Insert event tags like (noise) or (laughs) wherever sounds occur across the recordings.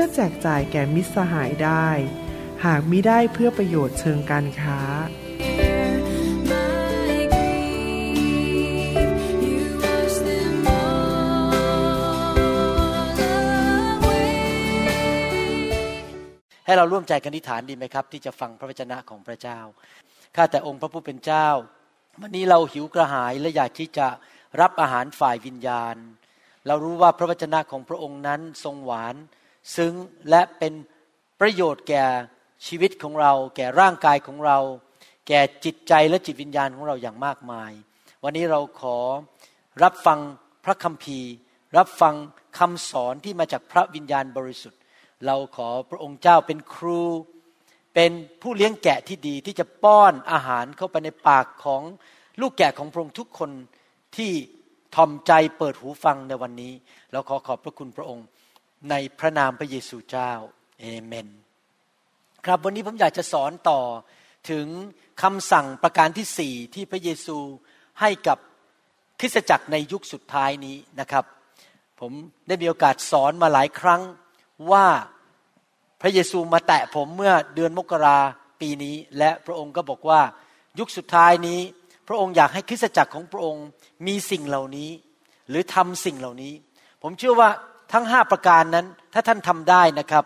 พื่อแจกจ่ายแก่มิตรสหายได้ หากมิได้เพื่อประโยชน์เชิงการค้า ให้เราร่วมใจกันอธิษฐานดีไหมครับ ที่จะฟังพระวจนะของพระเจ้า ข้าแต่องค์พระผู้เป็นเจ้า วันนี้เราหิวกระหายและอยากที่จะรับอาหารฝ่ายวิญญาณ เรารู้ว่าพระวจนะของพระองค์นั้นทรงหวาน ซึ้งและเป็นประโยชน์แก่ชีวิตของเรา แก่ร่างกายของเรา แก่จิตใจและจิตวิญญาณของเราอย่างมากมาย วันนี้เราขอรับฟังพระคัมภีร์ รับฟังคำสอนที่มาจากพระวิญญาณบริสุทธิ์ เราขอพระองค์เจ้าเป็นครู เป็นผู้เลี้ยงแกะที่ดีที่จะป้อนอาหารเข้าไปในปากของลูกแกะของพระองค์ทุกคนที่ทอมใจเปิดหูฟังในวันนี้ เราขอขอบพระคุณพระองค์ ในพระนามพระเยซูเจ้าเอเมน ครับวันนี้ผมอยากจะสอนต่อถึงคำสั่งประการที่สี่ที่พระเยซูให้กับคริสตจักรในยุคสุดท้ายนี้นะครับ ผมได้มีโอกาสสอนมาหลายครั้งว่าพระเยซูมาแตะผมเมื่อเดือนมกราปีนี้ และพระองค์ก็บอกว่ายุคสุดท้ายนี้ พระองค์อยากให้คริสตจักรของพระองค์มีสิ่งเหล่านี้ หรือทำสิ่งเหล่านี้ ผมเชื่อว่า ทั้งห้าประการนั้น ถ้าท่านทำได้นะครับ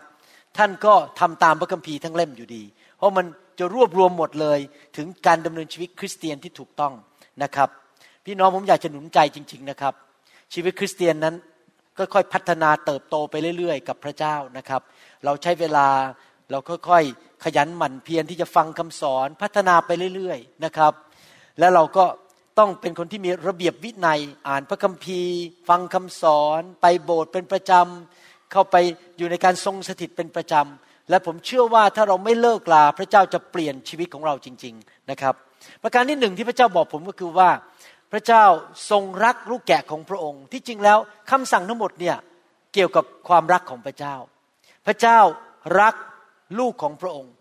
ท่านก็ทำตามพระคัมภีร์ทั้งเล่มอยู่ดี เพราะมันจะรวบรวมหมดเลยถึงการดำเนินชีวิตคริสเตียนที่ถูกต้องนะครับ พี่น้องผมอยากจะหนุนใจจริง ๆนะครับ ชีวิตคริสเตียนนั้นก็ค่อยพัฒนาเติบโตไปเรื่อยๆ กับพระเจ้านะครับ เราใช้เวลาเราค่อยๆขยันหมั่นเพียรที่จะฟังคำสอนพัฒนาไปเรื่อยๆนะครับ แล้วเราก็ ต้องเป็นคนที่มีระเบียบวินัย อ่านพระคัมภีร์ ฟังคำสอน ไปโบสถ์เป็นประจำเข้าไปอยู่ในการทรงสถิตเป็นประจำและผมเชื่อว่าถ้าเราไม่เลิกลาพระเจ้าจะเปลี่ยนชีวิตของเราจริง ๆนะครับ ประการที่หนึ่งที่พระเจ้าบอกผมก็คือว่า พระเจ้าทรงรักลูกแกะของพระองค์ ที่จริงแล้วคำสั่งทั้งหมดเนี่ยเกี่ยวกับความรักของพระเจ้า พระเจ้ารักลูกของพระองค์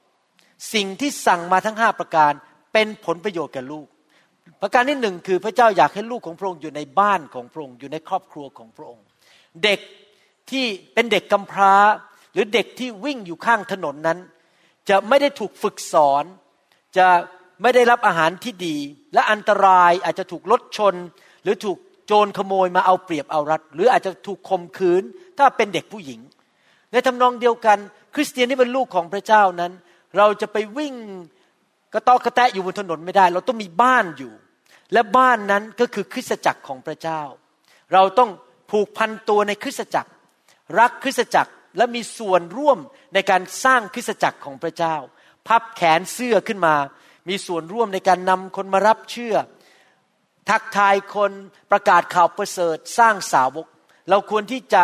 สิ่งที่สั่งมาทั้งห้าประการเป็นผลประโยชน์แก่ลูก ประการที่หนึ่งคือพระเจ้าอยากให้ลูกของพระองค์อยู่ในบ้านของพระองค์อยู่ในครอบครัวของพระองค์ เด็กที่เป็นเด็กกำพร้า หรือเด็กที่วิ่งอยู่ข้างถนนนั้น จะไม่ได้ถูกฝึกสอน จะไม่ได้รับอาหารที่ดี และอันตรายอาจจะถูกรถชน หรือถูกโจรขโมยมาเอาเปรียบเอารัด หรืออาจจะถูกข่มขืน ถ้าเป็นเด็กผู้หญิง ในทำนองเดียวกัน คริสเตียนที่เป็นลูกของพระเจ้านั้น เราจะไปวิ่ง กระตอกกระแตะอยู่บนถนนไม่ได้ เราต้องมีบ้านอยู่ และบ้านนั้นก็คือคริสตจักรของพระเจ้า เราต้องผูกพันตัวในคริสตจักร รักคริสตจักรและมีส่วนร่วมในการสร้างคริสตจักรของพระเจ้า พับแขนเสื้อขึ้นมา มีส่วนร่วมในการนำคนมารับเชื่อ ทักทายคนประกาศข่าวประเสริฐสร้างสาวก เราควรที่จะ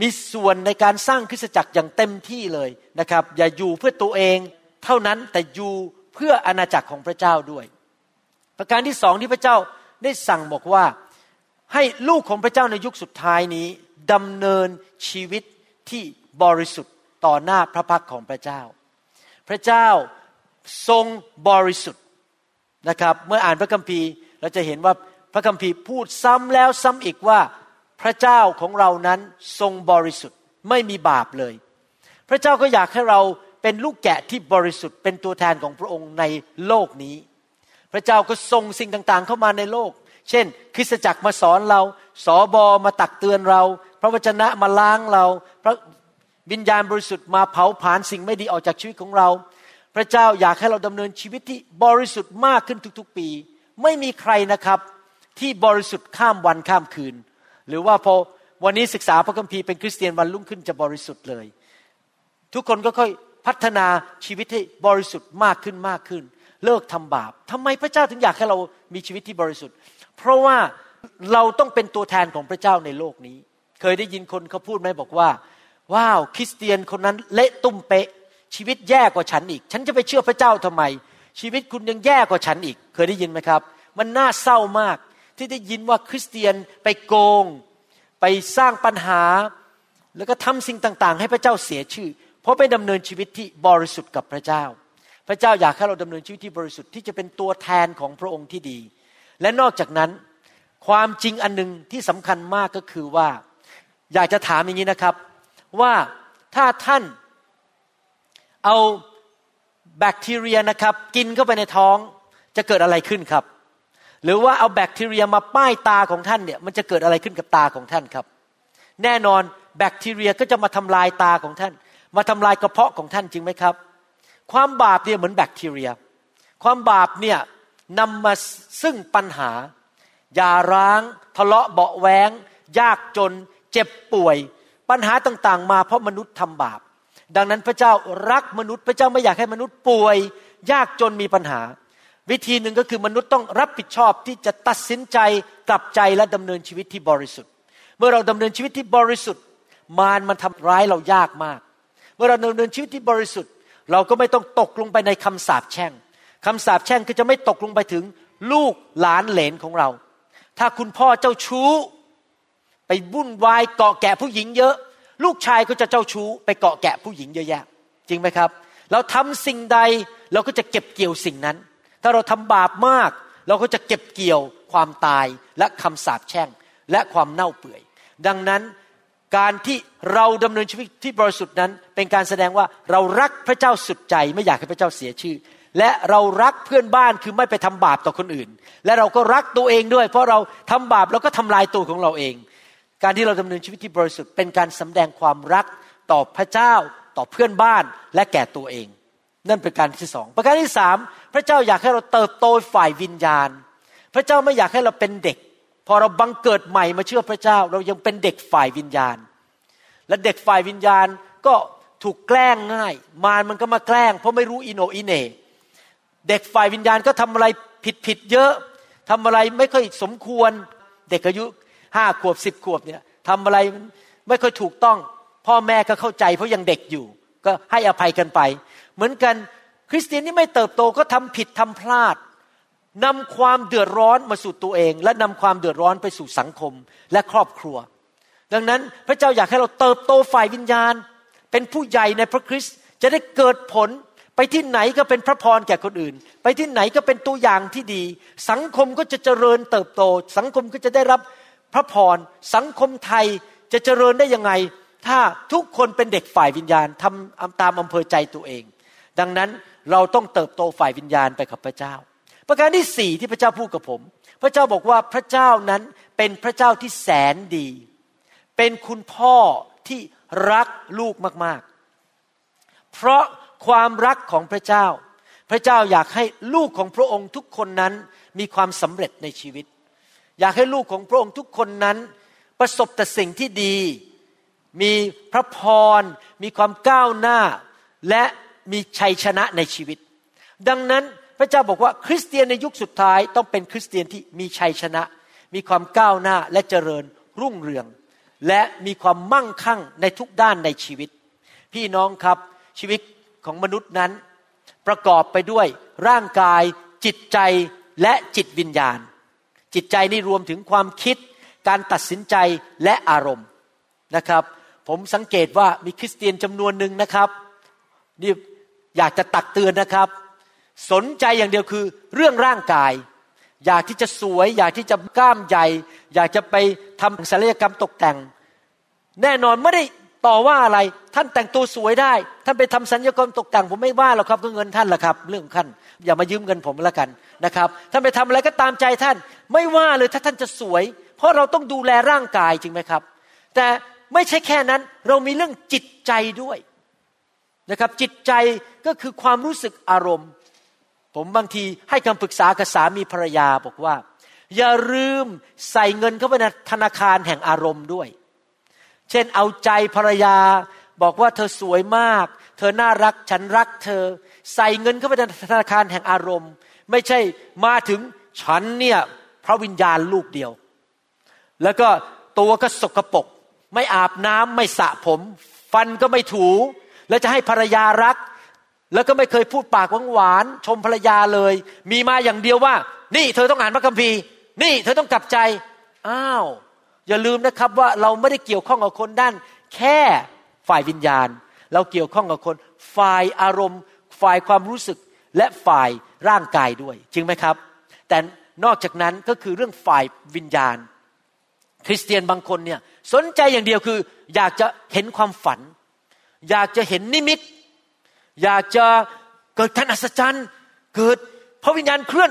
มีส่วนในการสร้างคริสตจักรอย่างเต็มที่เลยนะครับ อย่าอยู่เพื่อตัวเอง เท่านั้นแต่อยู่ เพื่ออาณาจักรของพระเจ้าด้วย ประการที่สองที่พระเจ้าได้สั่งบอกว่าให้ลูกของพระเจ้าในยุคสุดท้ายนี้ดำเนินชีวิตที่บริสุทธิ์ต่อหน้าพระพักของพระเจ้า พระเจ้าทรงบริสุทธิ์นะครับเมื่ออ่านพระคัมภีร์เราจะเห็นว่าพระคัมภีร์พูดซ้ำแล้วซ้ำอีกว่าพระเจ้าของเรานั้นทรงบริสุทธิ์ไม่มีบาปเลย พระเจ้าก็อยากให้เรา เป็นลูกแกะที่บริสุทธิ์เป็นตัวแทนของพระองค์ในโลกนี้ พระเจ้าก็ส่งสิ่งต่างๆ เข้ามาในโลก เช่น คริสตจักรมาสอนเรา สอบอมาตักเตือนเรา พระวจนะมาล้างเรา พระวิญญาณบริสุทธิ์มาเผาผลาญสิ่งไม่ดีออกจากชีวิตของเรา พระเจ้าอยากให้เราดำเนินชีวิตที่บริสุทธิ์มากขึ้นทุกๆปี ไม่มีใครนะครับที่บริสุทธิ์ข้ามวันข้ามคืน หรือว่าพอวันนี้ศึกษาพระคัมภีร์เป็นคริสเตียนวันรุ่งขึ้นจะบริสุทธิ์เลย ทุกคนก็ค่อย พัฒนาชีวิตให้บริสุทธิ์มากขึ้นมากขึ้น เลิกทำบาปทำไมพระเจ้าถึงอยากให้เรามีชีวิตที่บริสุทธิ์ เพราะว่าเราต้องเป็นตัวแทนของพระเจ้าในโลกนี้ เคยได้ยินคนเขาพูดไหมบอกว่า ว้าวคริสเตียนคนนั้นเละตุ้มเป๊ะ ชีวิตแย่กว่าฉันอีก ฉันจะไปเชื่อพระเจ้าทำไม ชีวิตคุณยังแย่กว่าฉันอีก เคยได้ยินไหมครับ มันน่าเศร้ามากที่ได้ยินว่าคริสเตียนไปโกง ไปสร้างปัญหา แล้วก็ทำสิ่งต่าง ๆ ให้พระเจ้าเสียชื่อ เพราะไปดำเนินชีวิตที่บริสุทธิ์กับพระเจ้า พระเจ้าอยากให้เราดำเนินชีวิตที่บริสุทธิ์ที่จะเป็นตัวแทนของพระองค์ที่ดี และนอกจากนั้น ความจริงอันหนึ่งที่สำคัญมากก็คือว่า อยากจะถามอย่างนี้นะครับ ว่าถ้าท่านเอาแบคทีเรียนะครับ กินเข้าไปในท้องจะเกิดอะไรขึ้นครับ หรือว่าเอาแบคทีเรียมาป้ายตาของท่านเนี่ยมันจะเกิดอะไรขึ้นกับตาของท่านครับ แน่นอนแบคทีเรียก็จะมาทำลายตาของท่าน มาทำลายกระเพาะของท่านจริงไหมครับ ความบาปเนี่ยเหมือนแบคทีเรีย ความบาปเนี่ยนำมาซึ่งปัญหา อย่าร้าง ทะเลาะเบาะแวงยากจน เจ็บป่วย ปัญหาต่างๆ มาเพราะมนุษย์ทำบาป ดังนั้นพระเจ้ารักมนุษย์พระเจ้าไม่อยากให้มนุษย์ป่วย ยากจนมีปัญหา วิธีหนึ่งก็คือมนุษย์ต้องรับผิดชอบที่จะตัดสินใจกลับใจและดำเนินชีวิตที่บริสุทธิ์ เมื่อเราดำเนินชีวิตที่บริสุทธิ์ มารมันทำร้ายเรายากมาก มื่อเราดำเนินชีวิตที่บริสุทธิ์ เราก็ไม่ต้องตกลงไปในคำสาปแช่งคำสาปแช่งก็จะไม่ตกลงไปถึงลูกหลานเหลนของเรา ถ้าคุณพ่อเจ้าชู้ ไปวุ่นวายเกาะแกะผู้หญิงเยอะ ลูกชายก็จะเจ้าชู้ ไปเกาะแกะผู้หญิงเยอะแยะ จริงไหมครับ เราทำสิ่งใดเราก็จะเก็บเกี่ยวสิ่งนั้น ถ้าเราทำบาปมาก เราก็จะเก็บเกี่ยวความตายและคำสาปแช่งและความเน่าเปื่อย ดังนั้น การที่เราดำเนินชีวิตที่บริสุทธิ์นั้น เป็นการแสดงว่าเรารักพระเจ้าสุดใจ ไม่อยากให้พระเจ้าเสียชื่อ และเรารักเพื่อนบ้านคือไม่ไปทำบาปต่อคนอื่น และเราก็รักตัวเองด้วย เพราะเราทำบาปเราก็ทำลายตัวของเราเอง การที่เราดำเนินชีวิตที่บริสุทธิ์เป็นการสำแดงความรักต่อพระเจ้าต่อเพื่อนบ้านและแก่ตัวเอง นั่นเป็นการที่สองประการที่สามพระเจ้าอยากให้เราเติบโตฝ่ายวิญญาณ พระเจ้าไม่อยากให้เราเป็นเด็ก พอเราบังเกิดใหม่มาเชื่อพระเจ้า เรายังเป็นเด็กฝ่ายวิญญาณ และเด็กฝ่ายวิญญาณก็ถูกแกล้งง่าย มารมันก็มาแกล้ง เพราะไม่รู้อิโหนอิเน่เด็กฝ่ายวิญญาณก็ทำอะไรผิดผิดๆเยอะทำอะไรไม่ค่อยสมควร เด็กอายุห้าขวบสิบขวบเนี่ยทำอะไรไม่ค่อยถูกต้อง พ่อแม่ก็เข้าใจเพราะยังเด็กอยู่ ก็ให้อภัยกันไป เหมือนกันคริสเตียนที่ไม่เติบโตก็ทำผิดทำพลาด นำความเดือดร้อนมาสู่ตัวเอง และนำความเดือดร้อนไปสู่สังคมและครอบครัว ดังนั้นพระเจ้าอยากให้เราเติบโตฝ่ายวิญญาณ เป็นผู้ใหญ่ในพระคริสต์จะได้เกิดผลไปที่ไหนก็เป็นพระพรแก่คนอื่น ไปที่ไหนก็เป็นตัวอย่างที่ดี สังคมก็จะเจริญเติบโต สังคมก็จะได้รับพระพรสังคมไทยจะเจริญได้ยังไง ถ้าทุกคนเป็นเด็กฝ่ายวิญญาณทำตามอำเภอใจตัวเอง ดังนั้นเราต้องเติบโตฝ่ายวิญญาณไปกับพระเจ้า ประการที่สี่ที่พระเจ้าพูดกับผม พระเจ้าบอกว่าพระเจ้านั้นเป็นพระเจ้าที่แสนดี เป็นคุณพ่อที่รักลูกมากๆ เพราะความรักของพระเจ้า พระเจ้าอยากให้ลูกของพระองค์ทุกคนนั้นมีความสำเร็จในชีวิต อยากให้ลูกของพระองค์ทุกคนนั้น ประสบแต่สิ่งที่ดี มีพระพร มีความก้าวหน้า และมีชัยชนะในชีวิต ดังนั้น ระเจ้าบอกว่าคริสเตียนในยุคสุดท้ายต้องเป็นคริสเตียนที่มีชัยชนะ มีความก้าวหน้าและเจริญรุ่งเรือง และมีความมั่งคั่งในทุกด้านในชีวิต พี่น้องครับชีวิตของมนุษย์นั้น ประกอบไปด้วยร่างกาย จิตใจและจิตวิญญาณ จิตใจนี่รวมถึงความคิด การตัดสินใจและอารมณ์นะครับ ผมสังเกตว่ามีคริสเตียนจำนวนหนึ่งนะครับนี่อยากจะตักเตือนนะครับ สนใจอย่างเดียวคือเรื่องร่างกาย อยากที่จะสวย อยากที่จะกล้ามใหญ่ อยากจะไปทำศัลยกรรมตกแต่ง แน่นอนไม่ได้ต่อว่าอะไร ท่านแต่งตัวสวยได้ ท่านไปทำสัญญกรรมตกแต่งผมไม่ว่าหรอกครับก็เงินท่านละครับ เรื่องของท่านอย่ามายืมเงินผมละกันนะครับ ท่านไปทำอะไรก็ตามใจท่าน ไม่ว่าเลยถ้าท่านจะสวย เพราะเราต้องดูแลร่างกายจริงไหมครับ แต่ไม่ใช่แค่นั้นเรามีเรื่องจิตใจด้วยนะครับจิตใจก็คือความรู้สึกอารมณ์ ผมบางทีให้คำปรึกษากับสามีภรรยาบอกว่า อย่าลืมใส่เงินเข้าไปในธนาคารแห่งอารมณ์ด้วย เช่นเอาใจภรรยา บอกว่าเธอสวยมาก เธอน่ารักฉันรักเธอ ใส่เงินเข้าไปในธนาคารแห่งอารมณ์ ไม่ใช่มาถึงฉันเนี่ยพระวิญญาณลูกเดียว แล้วก็ตัวก็สกปรกไม่อาบน้ำไม่สระผม ฟันก็ไม่ถู แล้วจะให้ภรรยารัก แล้วก็ไม่เคยพูดปากหวานชมภรรยาเลย มีมาอย่างเดียวว่า นี่เธอต้องอ่านพระคัมภีร์ นี่เธอต้องกลับใจ อ้าว อย่าลืมนะครับว่าเราไม่ได้เกี่ยวข้องกับคนด้าน แค่ฝ่ายวิญญาณ เราเกี่ยวข้องกับคน ฝ่ายอารมณ์ ฝ่ายความรู้สึกและฝ่ายร่างกายด้วย จริงไหมครับ แต่นอกจากนั้นก็คือเรื่องฝ่ายวิญญาณ คริสเตียนบางคนเนี่ยสนใจอย่างเดียวคือ อยากจะเห็นความฝัน อยากจะเห็นนิมิต อยากจะเกิดการอัศจรรย์เกิดพระวิญญาณเคลื่อน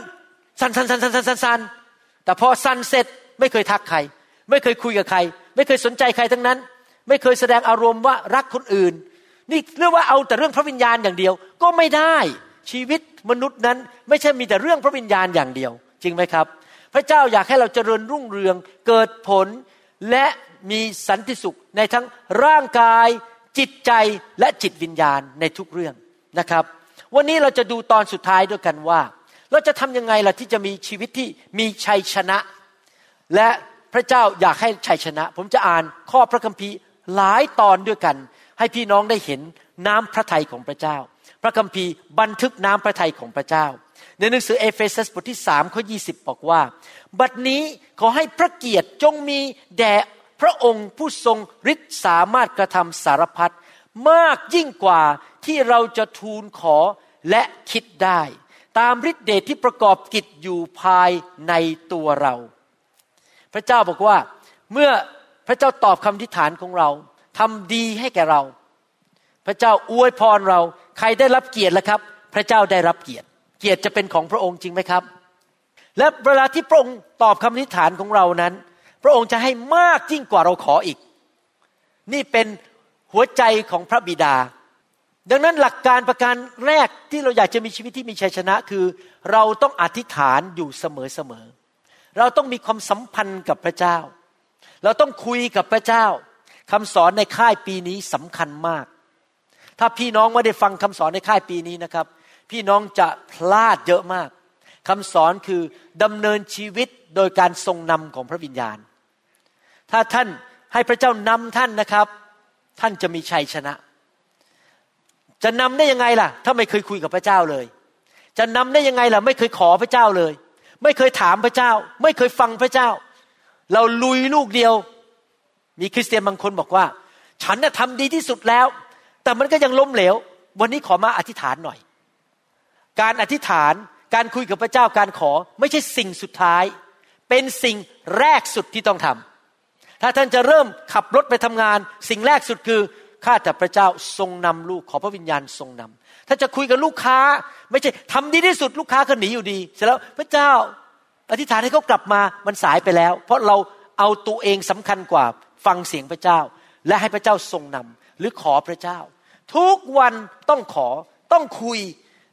สันสันสันสันสันสันสันแต่พอสันเสร็จไม่เคยทักใคร ไม่เคยคุยกับใคร ไม่เคยสนใจใครทั้งนั้น ไม่เคยแสดงอารมณ์ว่ารักคนอื่น นี่เรียกว่าเอาแต่เรื่องพระวิญญาณอย่างเดียว ก็ไม่ได้ชีวิตมนุษย์นั้น ไม่ใช่มีแต่เรื่องพระวิญญาณอย่างเดียว จริงไหมครับ พระเจ้าอยากให้เราเจริญรุ่งเรืองเกิดผลและมีสันติสุขในทั้งร่างกาย จิตใจและจิตวิญญาณในทุกเรื่องนะครับ วันนี้เราจะดูตอนสุดท้ายด้วยกันว่า เราจะทำยังไงล่ะที่จะมีชีวิตที่มีชัยชนะ และพระเจ้าอยากให้ชัยชนะ ผมจะอ่านข้อพระคัมภีร์หลายตอนด้วยกัน ให้พี่น้องได้เห็นน้ำพระทัยของพระเจ้า พระคัมภีร์บันทึกน้ำพระทัยของพระเจ้า ในหนังสือเอเฟซัสบทที่3ข้อ20บอกว่า บัดนี้ขอให้พระเกียรติจงมีแด่ พระองค์ผู้ทรงฤทธิ์สามารถกระทำสารพัดมากยิ่งกว่าที่เราจะทูลขอและคิดได้ ตามฤทธิเดชที่ประกอบกิจอยู่ภายในตัวเรา พระเจ้าบอกว่าเมื่อพระเจ้าตอบคำทิฐานของเราทำดีให้แก่เรา พระเจ้าอวยพรเรา ใครได้รับเกียรติแล้วครับ พระเจ้าได้รับเกียรติ เกียรติจะเป็นของพระองค์จริงไหมครับ และเวลาที่พระองค์ตอบคำทิฐานของเรานั้น พระองค์จะให้มากยิ่งกว่าเราขออีก นี่เป็นหัวใจของพระบิดา ดังนั้นหลักการประการแรกที่เราอยากจะมีชีวิตที่มีชัยชนะคือ เราต้องอธิษฐานอยู่เสมอๆเราต้องมีความสัมพันธ์กับพระเจ้า เราต้องคุยกับพระเจ้าคำสอนในค่ายปีนี้สำคัญมาก ถ้าพี่น้องไม่ได้ฟังคำสอนในค่ายปีนี้นะครับ พี่น้องจะพลาดเยอะมากคำสอนคือดำเนินชีวิตโดยการทรงนำของพระวิญญาณ ถ้าท่านให้พระเจ้านำท่านนะครับ ท่านจะมีชัยชนะ จะนำได้ยังไงล่ะ ถ้าไม่เคยคุยกับพระเจ้าเลย จะนำได้ยังไงล่ะ ไม่เคยขอพระเจ้าเลย ไม่เคยถามพระเจ้า ไม่เคยฟังพระเจ้า เราลุยลูกเดียว มีคริสเตียนบางคนบอกว่า ฉันน่ะทำดีที่สุดแล้ว แต่มันก็ยังล้มเหลว วันนี้ขอมาอธิษฐานหน่อย การอธิษฐานการคุยกับพระเจ้าการขอไม่ใช่สิ่งสุดท้าย เป็นสิ่งแรกสุดที่ต้องทำ ถ้าท่านจะเริ่มขับรถไปทำงาน สิ่งแรกสุดคือข้าแต่พระเจ้าทรงนำลูกขอพระวิญญาณทรงนำถ้าจะคุยกับลูกค้า ไม่ใช่ทำดีที่สุดลูกค้าก็หนีอยู่ดี เสร็จแล้วพระเจ้าอธิษฐานให้เขากลับมามันสายไปแล้ว เพราะเราเอาตัวเองสำคัญกว่าฟังเสียงพระเจ้า และให้พระเจ้าทรงนำหรือขอพระเจ้า ทุกวันต้องขอต้องคุย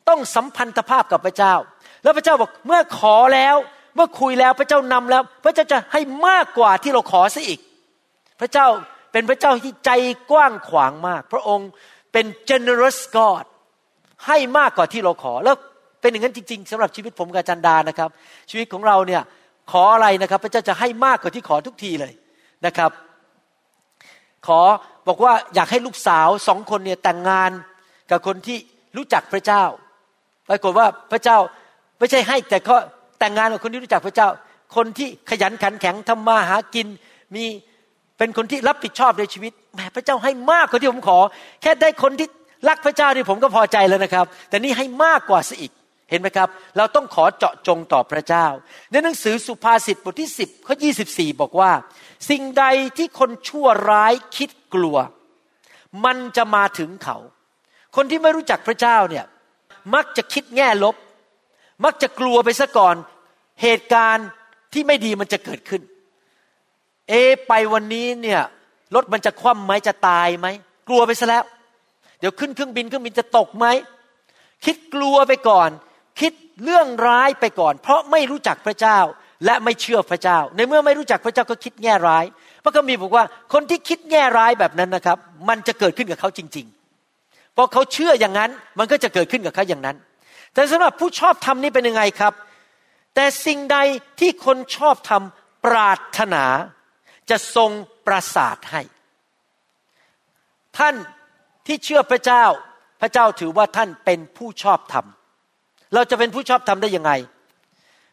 ต้องสัมพันธภาพกับพระเจ้า แล้วพระเจ้าบอกเมื่อขอแล้ว เมื่อคุยแล้วพระเจ้านำแล้ว พระเจ้าจะให้มากกว่าที่เราขอซะอีก พระเจ้าเป็นพระเจ้าที่ใจกว้างขวางมาก พระองค์เป็น generous God ให้มากกว่าที่เราขอ แล้วเป็นอย่างนั้นจริง ๆสำหรับชีวิตผมกับจันดานะครับ ชีวิตของเราเนี่ยขออะไรนะครับ พระเจ้าจะให้มากกว่าที่ขอทุกทีเลยนะครับ ขอบอกว่าอยากให้ลูกสาวสองคนเนี่ยแต่งงานกับคนที่รู้จักพระเจ้าปรากฏว่าพระเจ้าไม่ใช่ให้แต่ก็ แต่งงานกับคนที่รู้จักพระเจ้า คนที่ขยันขันแข็งทำมาหากิน มีเป็นคนที่รับผิดชอบในชีวิตแหมพระเจ้าให้มากกว่าที่ผมขอ แค่ได้คนที่รักพระเจ้านี่ผมก็พอใจแล้วนะครับ แต่นี่ให้มากกว่าซะอีกเห็นไหมครับ เราต้องขอเจาะจงต่อพระเจ้า ในหนังสือสุภาษิตบทที่ 10ข้อ24 บอกว่า สิ่งใดที่คนชั่วร้ายคิดกลัว มันจะมาถึงเขา คนที่ไม่รู้จักพระเจ้าเนี่ยมักจะคิดแง่ลบ มักจะกลัวไปซะก่อน เหตุการณ์ที่ไม่ดีมันจะเกิดขึ้น เอ ไปวันนี้เนี่ยรถมันจะคว่ำไหมจะตายไหมกลัวไปซะแล้ว เดี๋ยวขึ้นเครื่องบินเครื่องบินจะตกไหมคิดกลัวไปก่อน คิดเรื่องร้ายไปก่อน เพราะไม่รู้จักพระเจ้าและไม่เชื่อพระเจ้า ในเมื่อไม่รู้จักพระเจ้าก็คิดแง่ร้าย พระคัมภีร์บอกว่าคนที่คิดแง่ร้ายแบบนั้นนะครับ มันจะเกิดขึ้นกับเขาจริง ๆ เพราะเขาเชื่ออย่างนั้น มันก็จะเกิดขึ้นกับเขาอย่างนั้น แต่สำหรับผู้ชอบทำนี่เป็นยังไงครับ แต่สิ่งใดที่คนชอบทำปรารถนา จะทรงประสาทให้ ท่านที่เชื่อพระเจ้า พระเจ้าถือว่าท่านเป็นผู้ชอบธรรม เราจะเป็นผู้ชอบธรรมได้ยังไง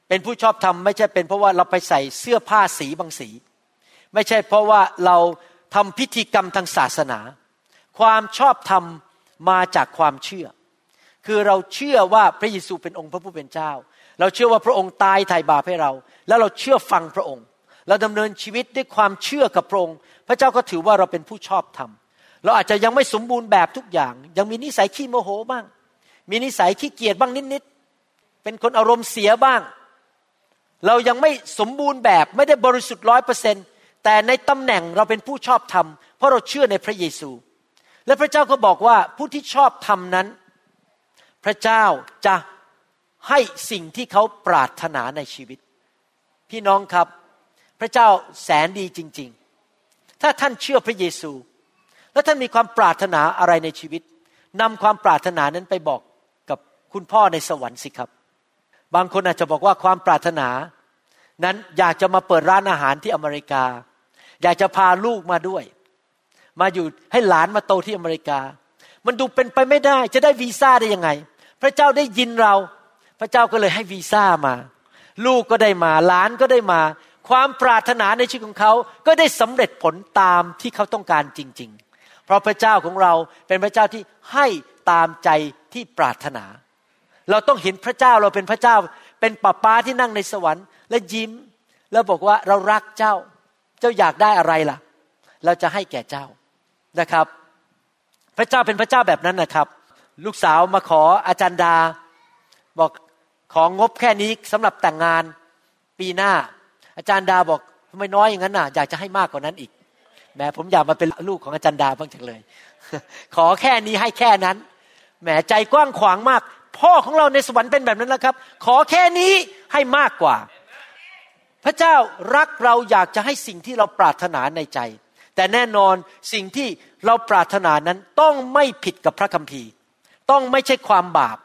เป็นผู้ชอบธรรมไม่ใช่เป็นเพราะว่าเราไปใส่เสื้อผ้าสีบางสี ไม่ใช่เพราะว่าเราทำพิธีกรรมทางศาสนา ความชอบธรรมมาจากความเชื่อ คือเราเชื่อว่าพระเยซูเป็นองค์พระผู้เป็นเจ้า เราเชื่อว่าพระองค์ตายไถ่บาปให้เรา แล้วเราเชื่อฟังพระองค์ เราดำเนินชีวิตด้วยความเชื่อกับพระองค์ พระเจ้าก็ถือว่าเราเป็นผู้ชอบธรรม เราอาจจะยังไม่สมบูรณ์แบบทุกอย่าง ยังมีนิสัยขี้โมโหบ้าง มีนิสัยขี้เกียจบ้างนิดๆ เป็นคนอารมณ์เสียบ้าง เรายังไม่สมบูรณ์แบบไม่ได้บริสุทธิ์ร้อยเปอร์เซนแต่ในตำแหน่งเราเป็นผู้ชอบธรรม เพราะเราเชื่อในพระเยซู และพระเจ้าก็บอกว่าผู้ที่ชอบธรรมนั้น พระเจ้าจะให้สิ่งที่เขาปรารถนาในชีวิต พี่น้องครับ พระเจ้าแสนดีจริง ๆ ถ้าท่านเชื่อพระเยซู และท่านมีความปรารถนาอะไรในชีวิตนำความปรารถนานั้นไปบอกกับคุณพ่อในสวรรค์สิครับ บางคนอาจจะบอกว่าความปรารถนานั้นอยากจะมาเปิดร้านอาหารที่อเมริกา อยากจะพาลูกมาด้วย มาอยู่ให้หลานมาโตที่อเมริกา มันดูเป็นไปไม่ได้ จะได้วีซ่าได้ยังไง พระเจ้าได้ยินเรา พระเจ้าก็เลยให้วีซ่ามา ลูกก็ได้มาหลานก็ได้มา ความปรารถนาในชีวิตของเขา ก็ได้สำเร็จผลตามที่เขาต้องการจริง ๆ เพราะพระเจ้าของเราเป็นพระเจ้าที่ให้ตามใจที่ปรารถนา เราต้องเห็นพระเจ้าเราเป็นพระเจ้า เป็นป้าป้าที่นั่งในสวรรค์และยิ้ม แล้วบอกว่าเรารักเจ้า เจ้าอยากได้อะไรล่ะ เราจะให้แก่เจ้านะครับ พระเจ้าเป็นพระเจ้าแบบนั้นนะครับ ลูกสาวมาขออาจารย์ดา บอกของงบแค่นี้สำหรับแต่งงานปีหน้า อาจารย์ดาบอกทำไมน้อยอย่างนั้นน่ะอยากจะให้มากกว่านั้นอีกแหมผมอยากมาเป็นลูกของอาจารย์ดาบ้างจังเลย ขอแค่นี้ให้แค่นั้นแหมใจกว้างขวางมาก พ่อของเราในสวรรค์เป็นแบบนั้นนะครับ ขอแค่นี้ให้มากกว่า พระเจ้ารักเราอยากจะให้สิ่งที่เราปรารถนาในใจ แต่แน่นอนสิ่งที่เราปรารถนานั้นต้องไม่ผิดกับพระคัมภีร์ ต้องไม่ใช่ความบาป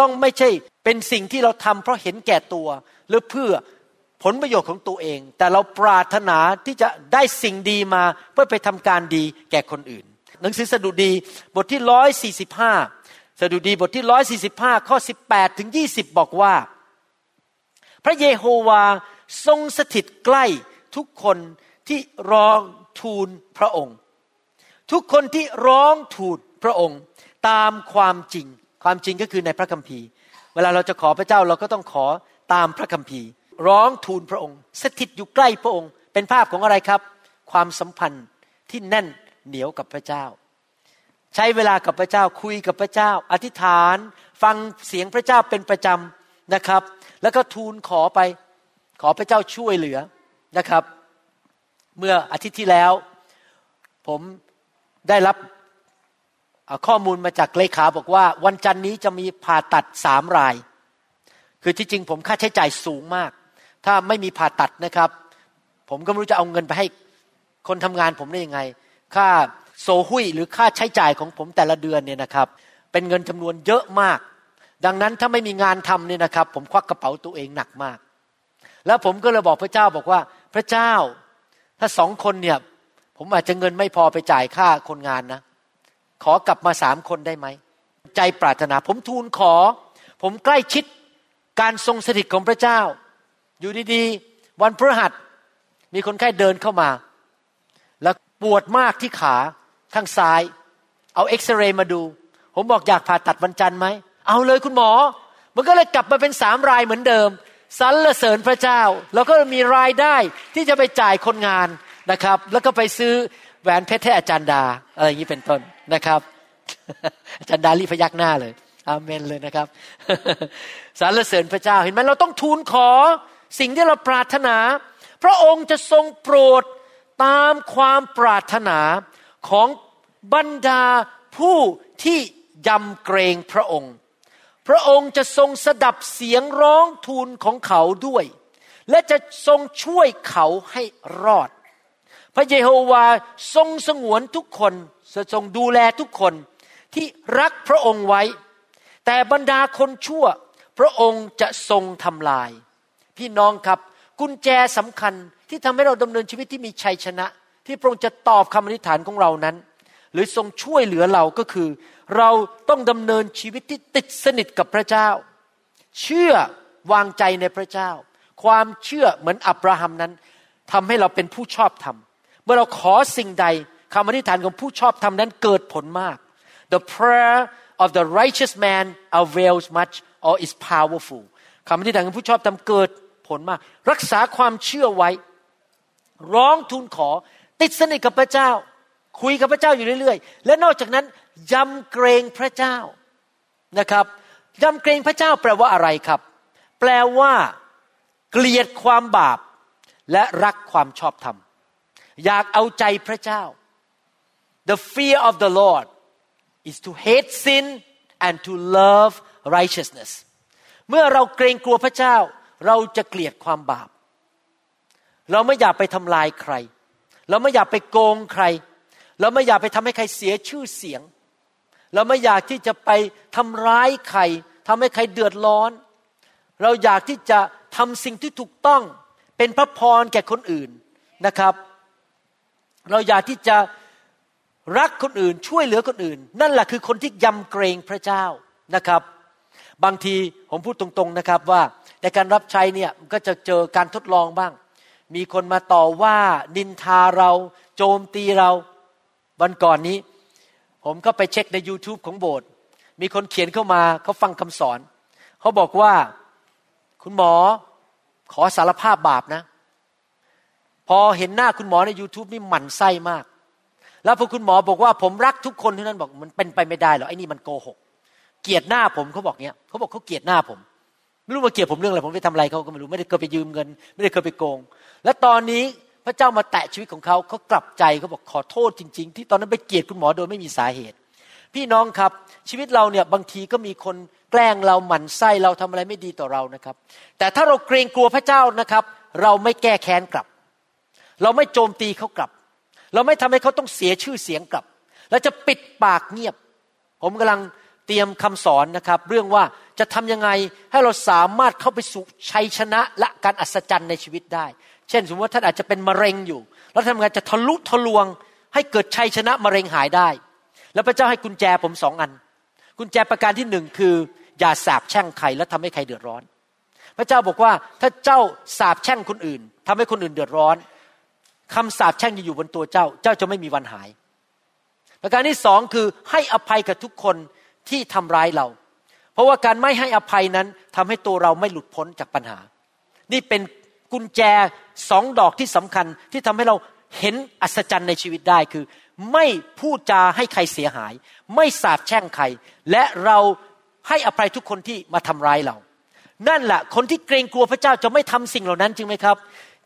ต้องไม่ใช่เป็นสิ่งที่เราทำเพราะเห็นแก่ตัว หรือเพื่อผลประโยชน์ของตัวเอง แต่เราปรารถนาที่จะได้สิ่งดีมาเพื่อไปทำการดีแก่คนอื่น หนังสือสดุดีบทที่ร้อยสี่สิบห้าสดุดีบทที่ร้อยสี่สิบห้าข้อสิบแปดถึงยี่สิบบอกว่า พระเยโฮวาทรงสถิตใกล้ทุกคนที่ร้องทูลพระองค์ ทุกคนที่ร้องทูลพระองค์ ตามความจริง ความจริงก็คือในพระคัมภีร์ เวลาเราจะขอพระเจ้าเราก็ต้องขอตามพระคัมภีร์ ร้องทูลพระองค์ สถิตอยู่ใกล้พระองค์ เป็นภาพของอะไรครับ ความสัมพันธ์ที่แน่นเหนียวกับพระเจ้า ใช้เวลากับพระเจ้าคุยกับพระเจ้า อธิษฐาน ฟังเสียงพระเจ้าเป็นประจำนะครับ แล้วก็ทูลขอไป ขอพระเจ้าช่วยเหลือนะครับ เมื่ออาทิตย์ที่แล้ว ผมได้รับ ข้อมูลมาจากเลขาบอกว่า วันจันนี้จะมีผ่าตัดสามราย คือที่จริงผมค่าใช้จ่ายสูงมาก ถ้าไม่มีผ่าตัดนะครับ ผมก็ไม่รู้จะเอาเงินไปให้คนทำงานผมได้ยังไง ค่าโซหุยหรือค่าใช้จ่ายของผมแต่ละเดือนเนี่ยนะครับ เป็นเงินจำนวนเยอะมาก ดังนั้นถ้าไม่มีงานทำเนี่ยนะครับ ผมควักกระเป๋าตัวเองหนักมาก แล้วผมก็เลยบอกพระเจ้าบอกว่าพระเจ้าถ้าสองคนเนี่ย ผมอาจจะเงินไม่พอไปจ่ายค่าคนงานนะ ขอกลับมาสามคนได้ไหม ใจปรารถนา ผมทูลขอ ผมใกล้ชิดการทรงสถิตของพระเจ้า อยู่ดีๆ วันพฤหัส มีคนไข้เดินเข้ามา แล้วปวดมากที่ขาข้างซ้าย เอาเอ็กซเรย์มาดู ผมบอกอยากผ่าตัดวันจันทร์ไหม เอาเลยคุณหมอ มันก็เลยกลับมาเป็นสามรายเหมือนเดิมสรรเสริญพระเจ้า แล้วก็มีรายได้ที่จะไปจ่ายคนงานนะครับ แล้วก็ไปซื้อ แหวนเพชรให้อาจารย์ดา อะไรอย่างนี้เป็นต้นนะครับ อาจารย์ดารีพยักหน้าเลยอาเมนเลยนะครับสรรเสริญพระเจ้าเห็นไหมเราต้องทูลขอสิ่งที่เราปรารถนา พระองค์จะทรงโปรดตามความปรารถนาของบรรดาผู้ที่ยำเกรงพระองค์ พระองค์จะทรงสดับเสียงร้องทูลของเขาด้วย และจะทรงช่วยเขาให้รอด พระเยโฮวาทรงสงวนทุกคนจทรงดูแลทุกคนที่รักพระองค์ไว้ แต่บรรดาคนชั่ว พระองค์จะทรงทำลาย พี่น้องครับ กุญแจสำคัญที่ทำให้เราดำเนินชีวิตที่มีชัยชนะ ที่พระองค์จะตอบคำอธิษฐานของเรานั้น หรือทรงช่วยเหลือเราก็คือ เราต้องดำเนินชีวิตที่ติดสนิทกับพระเจ้า เชื่อวางใจในพระเจ้า ความเชื่อเหมือนอับราฮัมนั้นทำให้เราเป็นผู้ชอบธรรม เมื่อเราขอสิ่งใดคำอธิษฐานของผู้ชอบธรรมนั้นเกิดผลมาก the prayer of the righteous man avails much or is powerful คำอธิษฐานของผู้ชอบธรรมเกิดผลมาก รักษาความเชื่อไว้ ร้องทูลขอ ติดสนิทกับพระเจ้า คุยกับพระเจ้าอยู่เรื่อยๆ และนอกจากนั้นยำเกรงพระเจ้านะครับยำเกรงพระเจ้าแปลว่าอะไรครับ แปลว่า เกลียดความบาป และรักความชอบธรรม อยากเอาใจพระเจ้า the fear of the Lord is to hate sin and to love righteousness เมื่อเราเกรงกลัวพระเจ้า เราจะเกลียดความบาป เราไม่อยากไปทำลายใคร เราไม่อยากไปโกงใคร เราไม่อยากไปทำให้ใครเสียชื่อเสียง เราไม่อยากที่จะไปทำร้ายใครทำให้ใครเดือดร้อน เราอยากที่จะทำสิ่งที่ถูกต้องเป็นพระพรแก่คนอื่นนะครับ เราอยากที่จะรักคนอื่นช่วยเหลือคนอื่น นั่นแหละคือคนที่ยำเกรงพระเจ้านะครับ บางทีผมพูดตรงๆนะครับว่าในการรับใช้เนี่ยก็จะเจอการทดลองบ้าง มีคนมาต่อว่านินทาเรา โจมตีเราวันก่อนนี้ ผมก็ไปเช็คใน YouTube ของโบสถ์มีคนเขียนเข้ามาเขาฟังคำสอน เขาบอกว่าคุณหมอขอสารภาพบาปนะ อเห็นหน้าคุณหมอใน YouTube นี่หมั่นไส้มาก แล้วพอคุณหมอบอกว่าผมรักทุกคนที่นั่นบอกมันเป็นไปไม่ได้หรอกไอ้นี่มันโกหก เกลียดหน้าผมเขาบอกเนี้ยเขาบอกเขาเกลียดหน้าผมไม่รู้ว่าเกลียดผมเรื่องอะไรผมไปทำอะไรเขาก็ไม่รู้ไม่ได้เคยไปยืมเงิน ไม่ได้เคยไปโกง และตอนนี้พระเจ้ามาแตะชีวิตของเขาเขากลับใจเขาบอกขอโทษจริง ๆ ที่ตอนนั้นไปเกลียดคุณหมอโดยไม่มีสาเหตุ พี่น้องครับชีวิตเราเนี่ยบางทีก็มีคนแกล้งเราหมั่นไส้เราทำอะไรไม่ดีต่อเรานะครับ แต่ถ้าเราเกรงกลัวพระเจ้านะครับ เราไม่แก้แค้นกลับ เราไม่โจมตีเขากลับ เราไม่ทำให้เขาต้องเสียชื่อเสียงกลับเราจะปิดปากเงียบ ผมกำลังเตรียมคำสอนนะครับ เรื่องว่าจะทำยังไงให้เราสามารถเข้าไปสู่ชัยชนะและการอัศจรรย์ในชีวิตได้ เช่น สมมติว่าท่านอาจจะเป็นมะเร็งอยู่ แล้วทำยังไงจะทะลุทะลวง ให้เกิดชัยชนะมะเร็งหายได้ แล้วพระเจ้าให้กุญแจผมสองอัน กุญแจประการที่หนึ่งคืออย่าสาบแช่งใครแล้วทำให้ใครเดือดร้อน พระเจ้าบอกว่าถ้าเจ้าสาบแช่งคนอื่นทำให้คนอื่นเดือดร้อน คำสาปแช่งจะอยู่บนตัวเจ้า เจ้าจะไม่มีวันหาย ประการที่สองคือให้อภัยกับทุกคนที่ทำร้ายเรา เพราะว่าการไม่ให้อภัยนั้นทำให้ตัวเราไม่หลุดพ้นจากปัญหา นี่เป็นกุญแจสองดอกที่สำคัญที่ทำให้เราเห็นอัศจรรย์ในชีวิตได้คือ ไม่พูดจาให้ใครเสียหาย ไม่สาปแช่งใคร และเราให้อภัยทุกคนที่มาทำร้ายเรา นั่นแหละคนที่เกรงกลัวพระเจ้าจะไม่ทำสิ่งเหล่านั้นจริงไหมครับ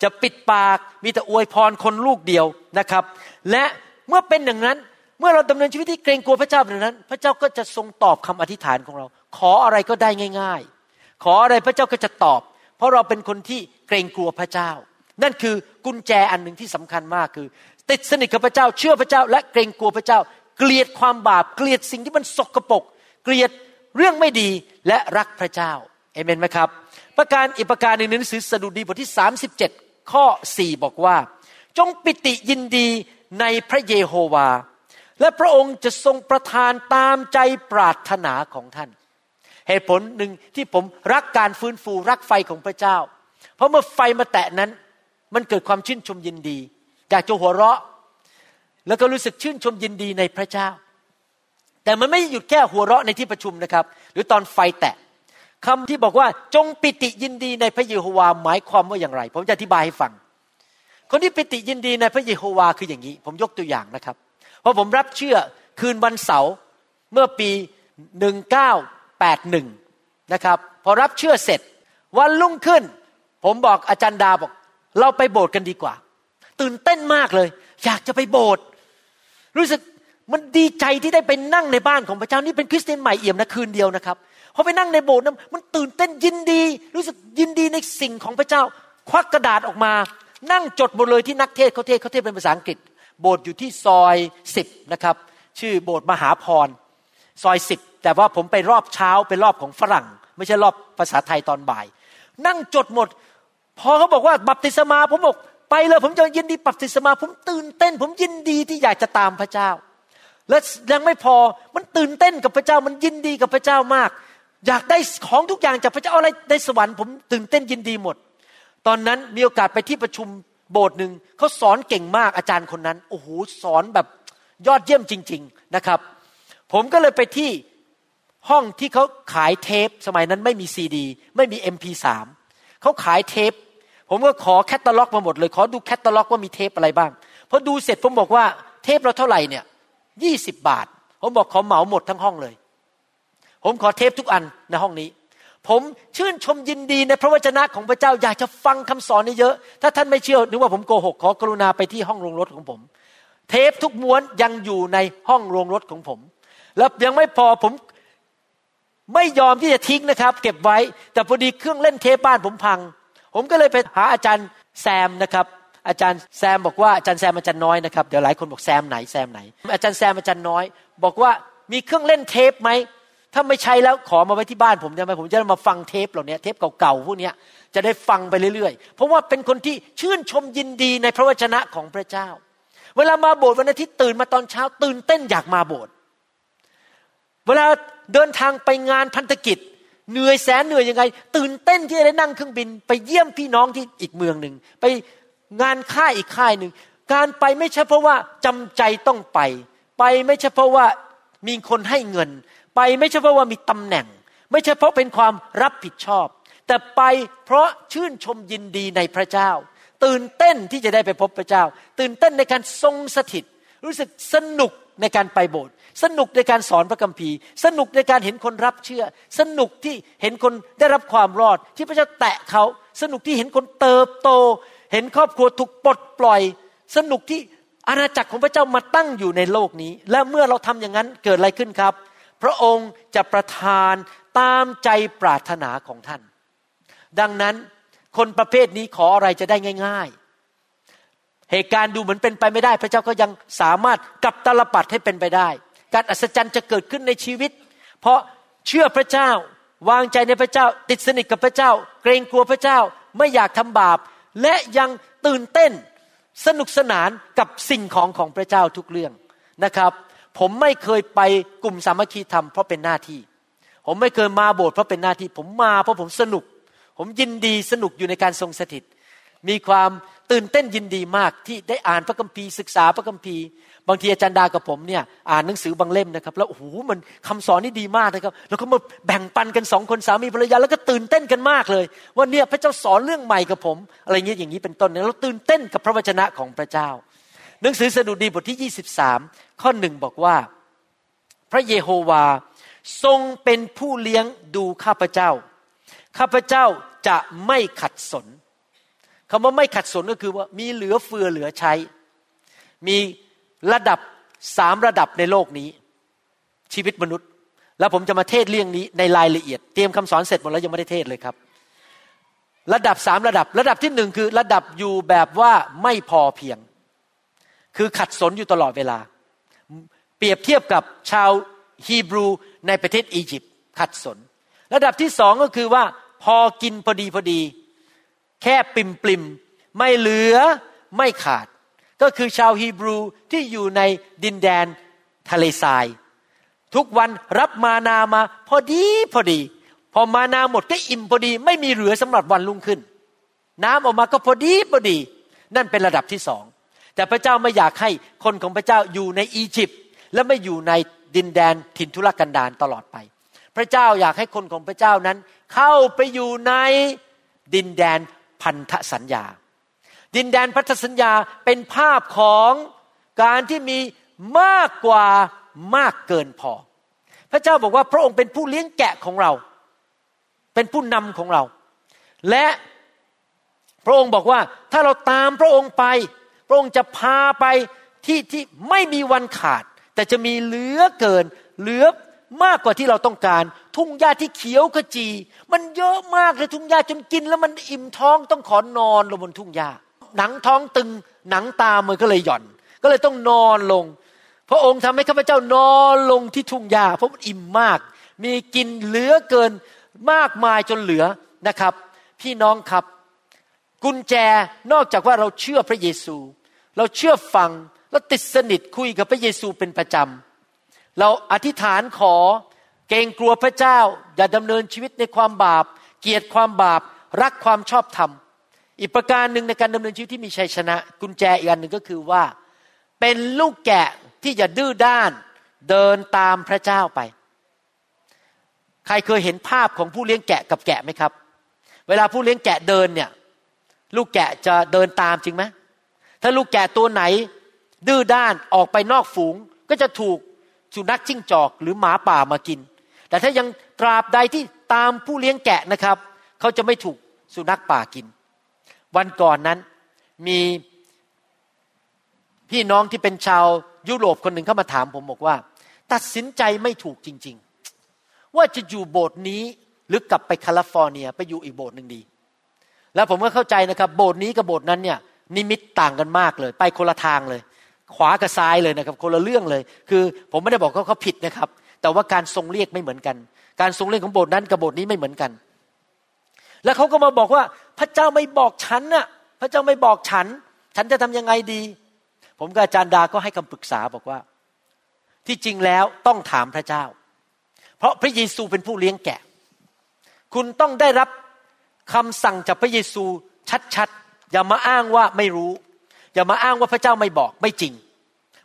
จะปิดปากมีแต่อวยพรคนลูกเดียวนะครับ และเมื่อเป็นอย่างนั้นเมื่อเราดำเนินชีวิตที่เกรงกลัวพระเจ้าแบบนั้น พระเจ้าก็จะทรงตอบคำอธิษฐานของเรา ขออะไรก็ได้ง่าย ๆ ขออะไรพระเจ้าก็จะตอบ เพราะเราเป็นคนที่เกรงกลัวพระเจ้า นั่นคือกุญแจอันหนึ่งที่สำคัญมากคือ ติดสนิทกับพระเจ้าเชื่อพระเจ้า และเกรงกลัวพระเจ้า เกลียดความบาปเกลียดสิ่งที่มันสกปรกเกลียดเรื่องไม่ดีและรักพระเจ้าเอเมนไหมครับ ประการอีกประการหนึ่งในหนังสือสดุดีบทที่ 37 ข้อ4บอกว่า จงปิติยินดีในพระเยโฮวา และพระองค์จะทรงประทานตามใจปรารถนาของท่าน เหตุผลหนึ่งที่ผมรักการฟื้นฟูรักไฟของพระเจ้า เพราะเมื่อไฟมาแตะนั้น มันเกิดความชื่นชมยินดี อยากจะหัวเราะ แล้วก็รู้สึกชื่นชมยินดีในพระเจ้า แต่มันไม่หยุดแค่หัวเราะในที่ประชุมนะครับ หรือตอนไฟแตะ คำที่บอกว่าจงปิติยินดีในพระเยโฮวาหมายความว่าอย่างไร ผมจะอธิบายให้ฟัง คนที่ปิติยินดีในพระเยโฮวาคืออย่างนี้ ผมยกตัวอย่างนะครับ เพราะผมรับเชื่อคืนวันเสาร์เมื่อปี1981นะครับพอรับเชื่อเสร็จวันรุ่งขึ้น ผมบอกอาจารย์ดาบอก เราไปโบสถ์กันดีกว่า ตื่นเต้นมากเลย อยากจะไปโบสถ์รู้สึกมันดีใจที่ได้ไปนั่งในบ้านของพระเจ้านี่เป็นคริสเตียนใหม่เอี่ยมนะคืนเดียวนะครับ พอไปนั่งในโบสถ์นั้นมันตื่นเต้นยินดี รู้สึกยินดีในสิ่งของพระเจ้า ควักกระดาษออกมา นั่งจดหมดเลยที่นักเทศเขาเทศเขาเทศเป็นภาษาอังกฤษ โบสถ์อยู่ที่ซอยสิบนะครับ ชื่อโบสถ์มหาพร ซอยสิบแต่ว่าผมไปรอบเช้าเป็นรอบของฝรั่ง ไม่ใช่รอบภาษาไทยตอนบ่าย นั่งจดหมด พอเขาบอกว่าบัพติศมาผมบอกไปเลยผมจะยินดีบัพติศมา ผมตื่นเต้น ผมยินดีที่อยากจะตามพระเจ้าและยังไม่พอมันตื่นเต้นกับพระเจ้ามันยินดีกับพระเจ้ามาก อยากได้ของทุกอย่างจากพระเจ้าอาอะไรในสวรรค์ผมตื่นเต้นยินดีหมด ตอนนั้นมีโอกาสไปที่ประชุมโบสถ์หนึ่งเขาสอนเก่งมากอาจารย์คนนั้นโอ้โหสอนแบบยอดเยี่ยมจริง ๆนะครับ ผมก็เลยไปที่ห้องที่เขาขายเทป สมัยนั้นไม่มีซีดี ไม่มี MP3 เขาขายเทป ผมก็ขอแคตตาล็อกมาหมดเลยขอดูแคตตาล็อกว่ามีเทปอะไรบ้างพอดูเสร็จผมบอกว่าเทปเราเท่าไหร่เนี่ยยี่สิบบาท ผมบอกขอเหมาหมดทั้งห้องเลย ผมขอเทปทุกอันในห้องนี้ ผมชื่นชมยินดีในพระวจนะของพระเจ้าอยากจะฟังคำสอนนี้เยอะถ้าท่านไม่เชื่อนึกว่าผมโกหกขอกรุณาไปที่ห้องโรงรถของผม เทปทุกม้วนยังอยู่ในห้องโรงรถของผม แล้วยังไม่พอผมไม่ยอมที่จะทิ้งนะครับ เก็บไว้ แต่พอดีเครื่องเล่นเทปบ้านผมพัง ผมก็เลยไปหาอาจารย์แซมนะครับอาจารย์แซมบอกว่าอาจารย์แซมอาจารย์น้อยนะครับเดี๋ยวหลายคนบอกแซมไหนแซมไหน อาจารย์แซมอาจารย์น้อย บอกว่ามีเครื่องเล่นเทปไหม ถ้าไม่ใช้แล้วขอมาไว้ที่บ้านผมได้ไหมผมจะมาฟังเทปเหล่านี้เทปเก่าๆพวกนี้จะได้ฟังไปเรื่อยๆ เพราะว่าเป็นคนที่ชื่นชมยินดีในพระวจนะของพระเจ้า เวลามาโบสถ์วันอาทิตย์ตื่นมาตอนเช้าตื่นเต้นอยากมาโบสถ์เวลาเดินทางไปงานพันธกิจเหนื่อยแสนเหนื่อยยังไง ตื่นเต้นที่จะได้นั่งเครื่องบิน ไปเยี่ยมพี่น้องที่อีกเมืองหนึ่งไปงานค่ายอีกค่ายหนึ่งการไปไม่ใช่เพราะว่าจำใจต้องไป ไปไม่ใช่เพราะว่ามีคนให้เงิน ไปไม่ใช่เพราะว่ามีตำแหน่ง ไม่ใช่เพราะเป็นความรับผิดชอบ แต่ไปเพราะชื่นชมยินดีในพระเจ้า ตื่นเต้นที่จะได้ไปพบพระเจ้า ตื่นเต้นในการทรงสถิต รู้สึกสนุกในการไปโบสถ์สนุกในการสอนพระคัมภีร์ สนุกในการเห็นคนรับเชื่อ สนุกที่เห็นคนได้รับความรอด ที่พระเจ้าแตะเขา สนุกที่เห็นคนเติบโต เห็นครอบครัวถูกปลดปล่อย สนุกที่อาณาจักรของพระเจ้ามาตั้งอยู่ในโลกนี้ และเมื่อเราทำอย่างนั้นเกิดอะไรขึ้นครับ พระองค์จะประทานตามใจปรารถนาของท่าน ดังนั้นคนประเภทนี้ขออะไรจะได้ง่าย ๆ เหตุการณ์ดูเหมือนเป็นไปไม่ได้ พระเจ้าก็ยังสามารถกลับตลปัดให้เป็นไปได้ การอัศจรรย์จะเกิดขึ้นในชีวิต เพราะเชื่อพระเจ้าวางใจในพระเจ้า ติดสนิทกับพระเจ้า เกรงกลัวพระเจ้าไม่อยากทำบาป และยังตื่นเต้นสนุกสนานกับสิ่งของของพระเจ้าทุกเรื่องนะครับ ผมไม่เคยไปกลุ่มสามัคคีธรรมเพราะเป็นหน้าที่ ผมไม่เคยมาโบสถ์เพราะเป็นหน้าที่ ผมมาเพราะผมสนุก ผมยินดีสนุกอยู่ในการทรงสถิต มีความตื่นเต้นยินดีมากที่ได้อ่านพระคัมภีร์ศึกษาพระคัมภีร์ บางทีอาจารย์ดากับผมเนี่ยอ่านหนังสือบางเล่มนะครับ แล้วโอ้โหมันคำสอนนี่ดีมากนะครับ แล้วก็มาแบ่งปันกันสองคนสามีภรรยาแล้วก็ตื่นเต้นกันมากเลย ว่าเนี่ยพระเจ้าสอนเรื่องใหม่กับผม อะไรเงี้ยอย่างนี้เป็นต้นเนี่ยเราตื่นเต้นกับพระวจนะของพระเจ้า หนังสือสดุดีบทที่ 23 ข้อหนึ่งบอกว่า พระเยโฮวาทรงเป็นผู้เลี้ยงดูข้าพเจ้า ข้าพเจ้าจะไม่ขัดสนคำว่าไม่ขัดสนก็คือว่ามีเหลือเฟือเหลือใช้ มีระดับสามระดับในโลกนี้ ชีวิตมนุษย์ แล้วผมจะมาเทศเรื่องนี้ในรายละเอียด เตรียมคำสอนเสร็จหมดแล้วยังไม่ได้เทศเลยครับ ระดับสามระดับ ระดับที่หนึ่งคือระดับอยู่แบบว่าไม่พอเพียง คือขัดสนอยู่ตลอดเวลา เปรียบเทียบกับชาวฮีบรูในประเทศอียิปต์ขัดสน ระดับที่สองก็คือว่าพอกินพอดีพอดี แค่ปิมปิมไม่เหลือไม่ขาด ก็คือชาวฮีบรูที่อยู่ในดินแดนทะเลทราย ทุกวันรับมานามาพอดีพอดี พอมานาหมดก็อิ่มพอดี ไม่มีเหลือสำหรับวันรุ่งขึ้น น้ำออกมาก็พอดีพอดี นั่นเป็นระดับที่สอง แต่พระเจ้าไม่อยากให้คนของพระเจ้าอยู่ในอียิปต์และไม่อยู่ในดินแดนถิ่นทุรกันดารตลอดไป พระเจ้าอยากให้คนของพระเจ้านั้น เข้าไปอยู่ในดินแดนพันธสัญญา ดินแดนพันธสัญญาเป็นภาพของการที่มีมากกว่ามากเกินพอ พระเจ้าบอกว่าพระองค์เป็นผู้เลี้ยงแกะของเรา เป็นผู้นำของเรา และพระองค์บอกว่าถ้าเราตามพระองค์ไป พระองค์จะพาไปที่ที่ไม่มีวันขาด แต่จะมีเหลือเกิน เหลือมากกว่าที่เราต้องการ ทุ่งหญ้าที่เขียวขจี มันเยอะมากเลยทุ่งหญ้าจนกิน แล้วมันอิ่มท้องต้องขอนอนลงบนทุ่งหญ้าหนังท้องตึงหนังตามันก็เลยหย่อน ก็เลยต้องนอนลง พระองค์ทำให้ข้าพเจ้านอนลงที่ทุ่งหญ้าเพราะมันอิ่มมาก มีกินเหลือเกินมากมายจนเหลือนะครับ พี่น้องครับ กุญแจนอกจากว่าเราเชื่อพระเยซู เราเชื่อฟังเราติดสนิทคุยกับพระเยซูเป็นประจำเราอธิษฐานขอเกรงกลัวพระเจ้า อย่าดำเนินชีวิตในความบาป เกลียดความบาป รักความชอบธรรม อีกประการหนึ่งในการดำเนินชีวิตที่มีชัยชนะ กุญแจอีกอันหนึ่งก็คือว่า เป็นลูกแกะที่อย่าดื้อด้านเดินตามพระเจ้าไป ใครเคยเห็นภาพของผู้เลี้ยงแกะกับแกะไหมครับ เวลาผู้เลี้ยงแกะเดินเนี่ย ลูกแกะจะเดินตามจริงไหมถ้าลูกแกะตัวไหน ดื้อด้านออกไปนอกฝูง ก็จะถูกสุนัขจิ้งจอกหรือหมาป่ามากิน แต่ถ้ายังตราบใดที่ตามผู้เลี้ยงแกะนะครับ เขาจะไม่ถูกสุนัขป่ากิน วันก่อนนั้นมีพี่น้องที่เป็นชาวยุโรปคนหนึ่งเข้ามาถามผมบอกว่า ตัดสินใจไม่ถูกจริง ๆ ว่าจะอยู่โบสถ์นี้หรือกลับไปแคลิฟอร์เนียไปอยู่อีกโบสถ์หนึ่งดี แล้วผมก็เข้าใจนะครับ โบสถ์นี้กับโบสถ์นั้นเนี่ยนิมิตต่างกันมากเลย ไปคนละทางเลย ขวากับซ้ายเลยนะครับ คนละเรื่องเลย คือผมไม่ได้บอกเขาเขาผิดนะครับ แต่ว่าการทรงเรียกไม่เหมือนกัน การทรงเรียกของโบสถ์นั้นกับโบสถ์นี้ไม่เหมือนกัน แล้วเขาก็มาบอกว่าพระเจ้าไม่บอกฉันน่ะ พระเจ้าไม่บอกฉัน ฉันจะทำยังไงดี ผมกับอาจารย์ดาก็ให้คำปรึกษาบอกว่า ที่จริงแล้วต้องถามพระเจ้า เพราะพระเยซูเป็นผู้เลี้ยงแกะ คุณต้องได้รับ คำสั่งจากพระเยซูชัดๆ อย่ามาอ้างว่าไม่รู้ อย่ามาอ้างว่าพระเจ้าไม่บอกไม่จริง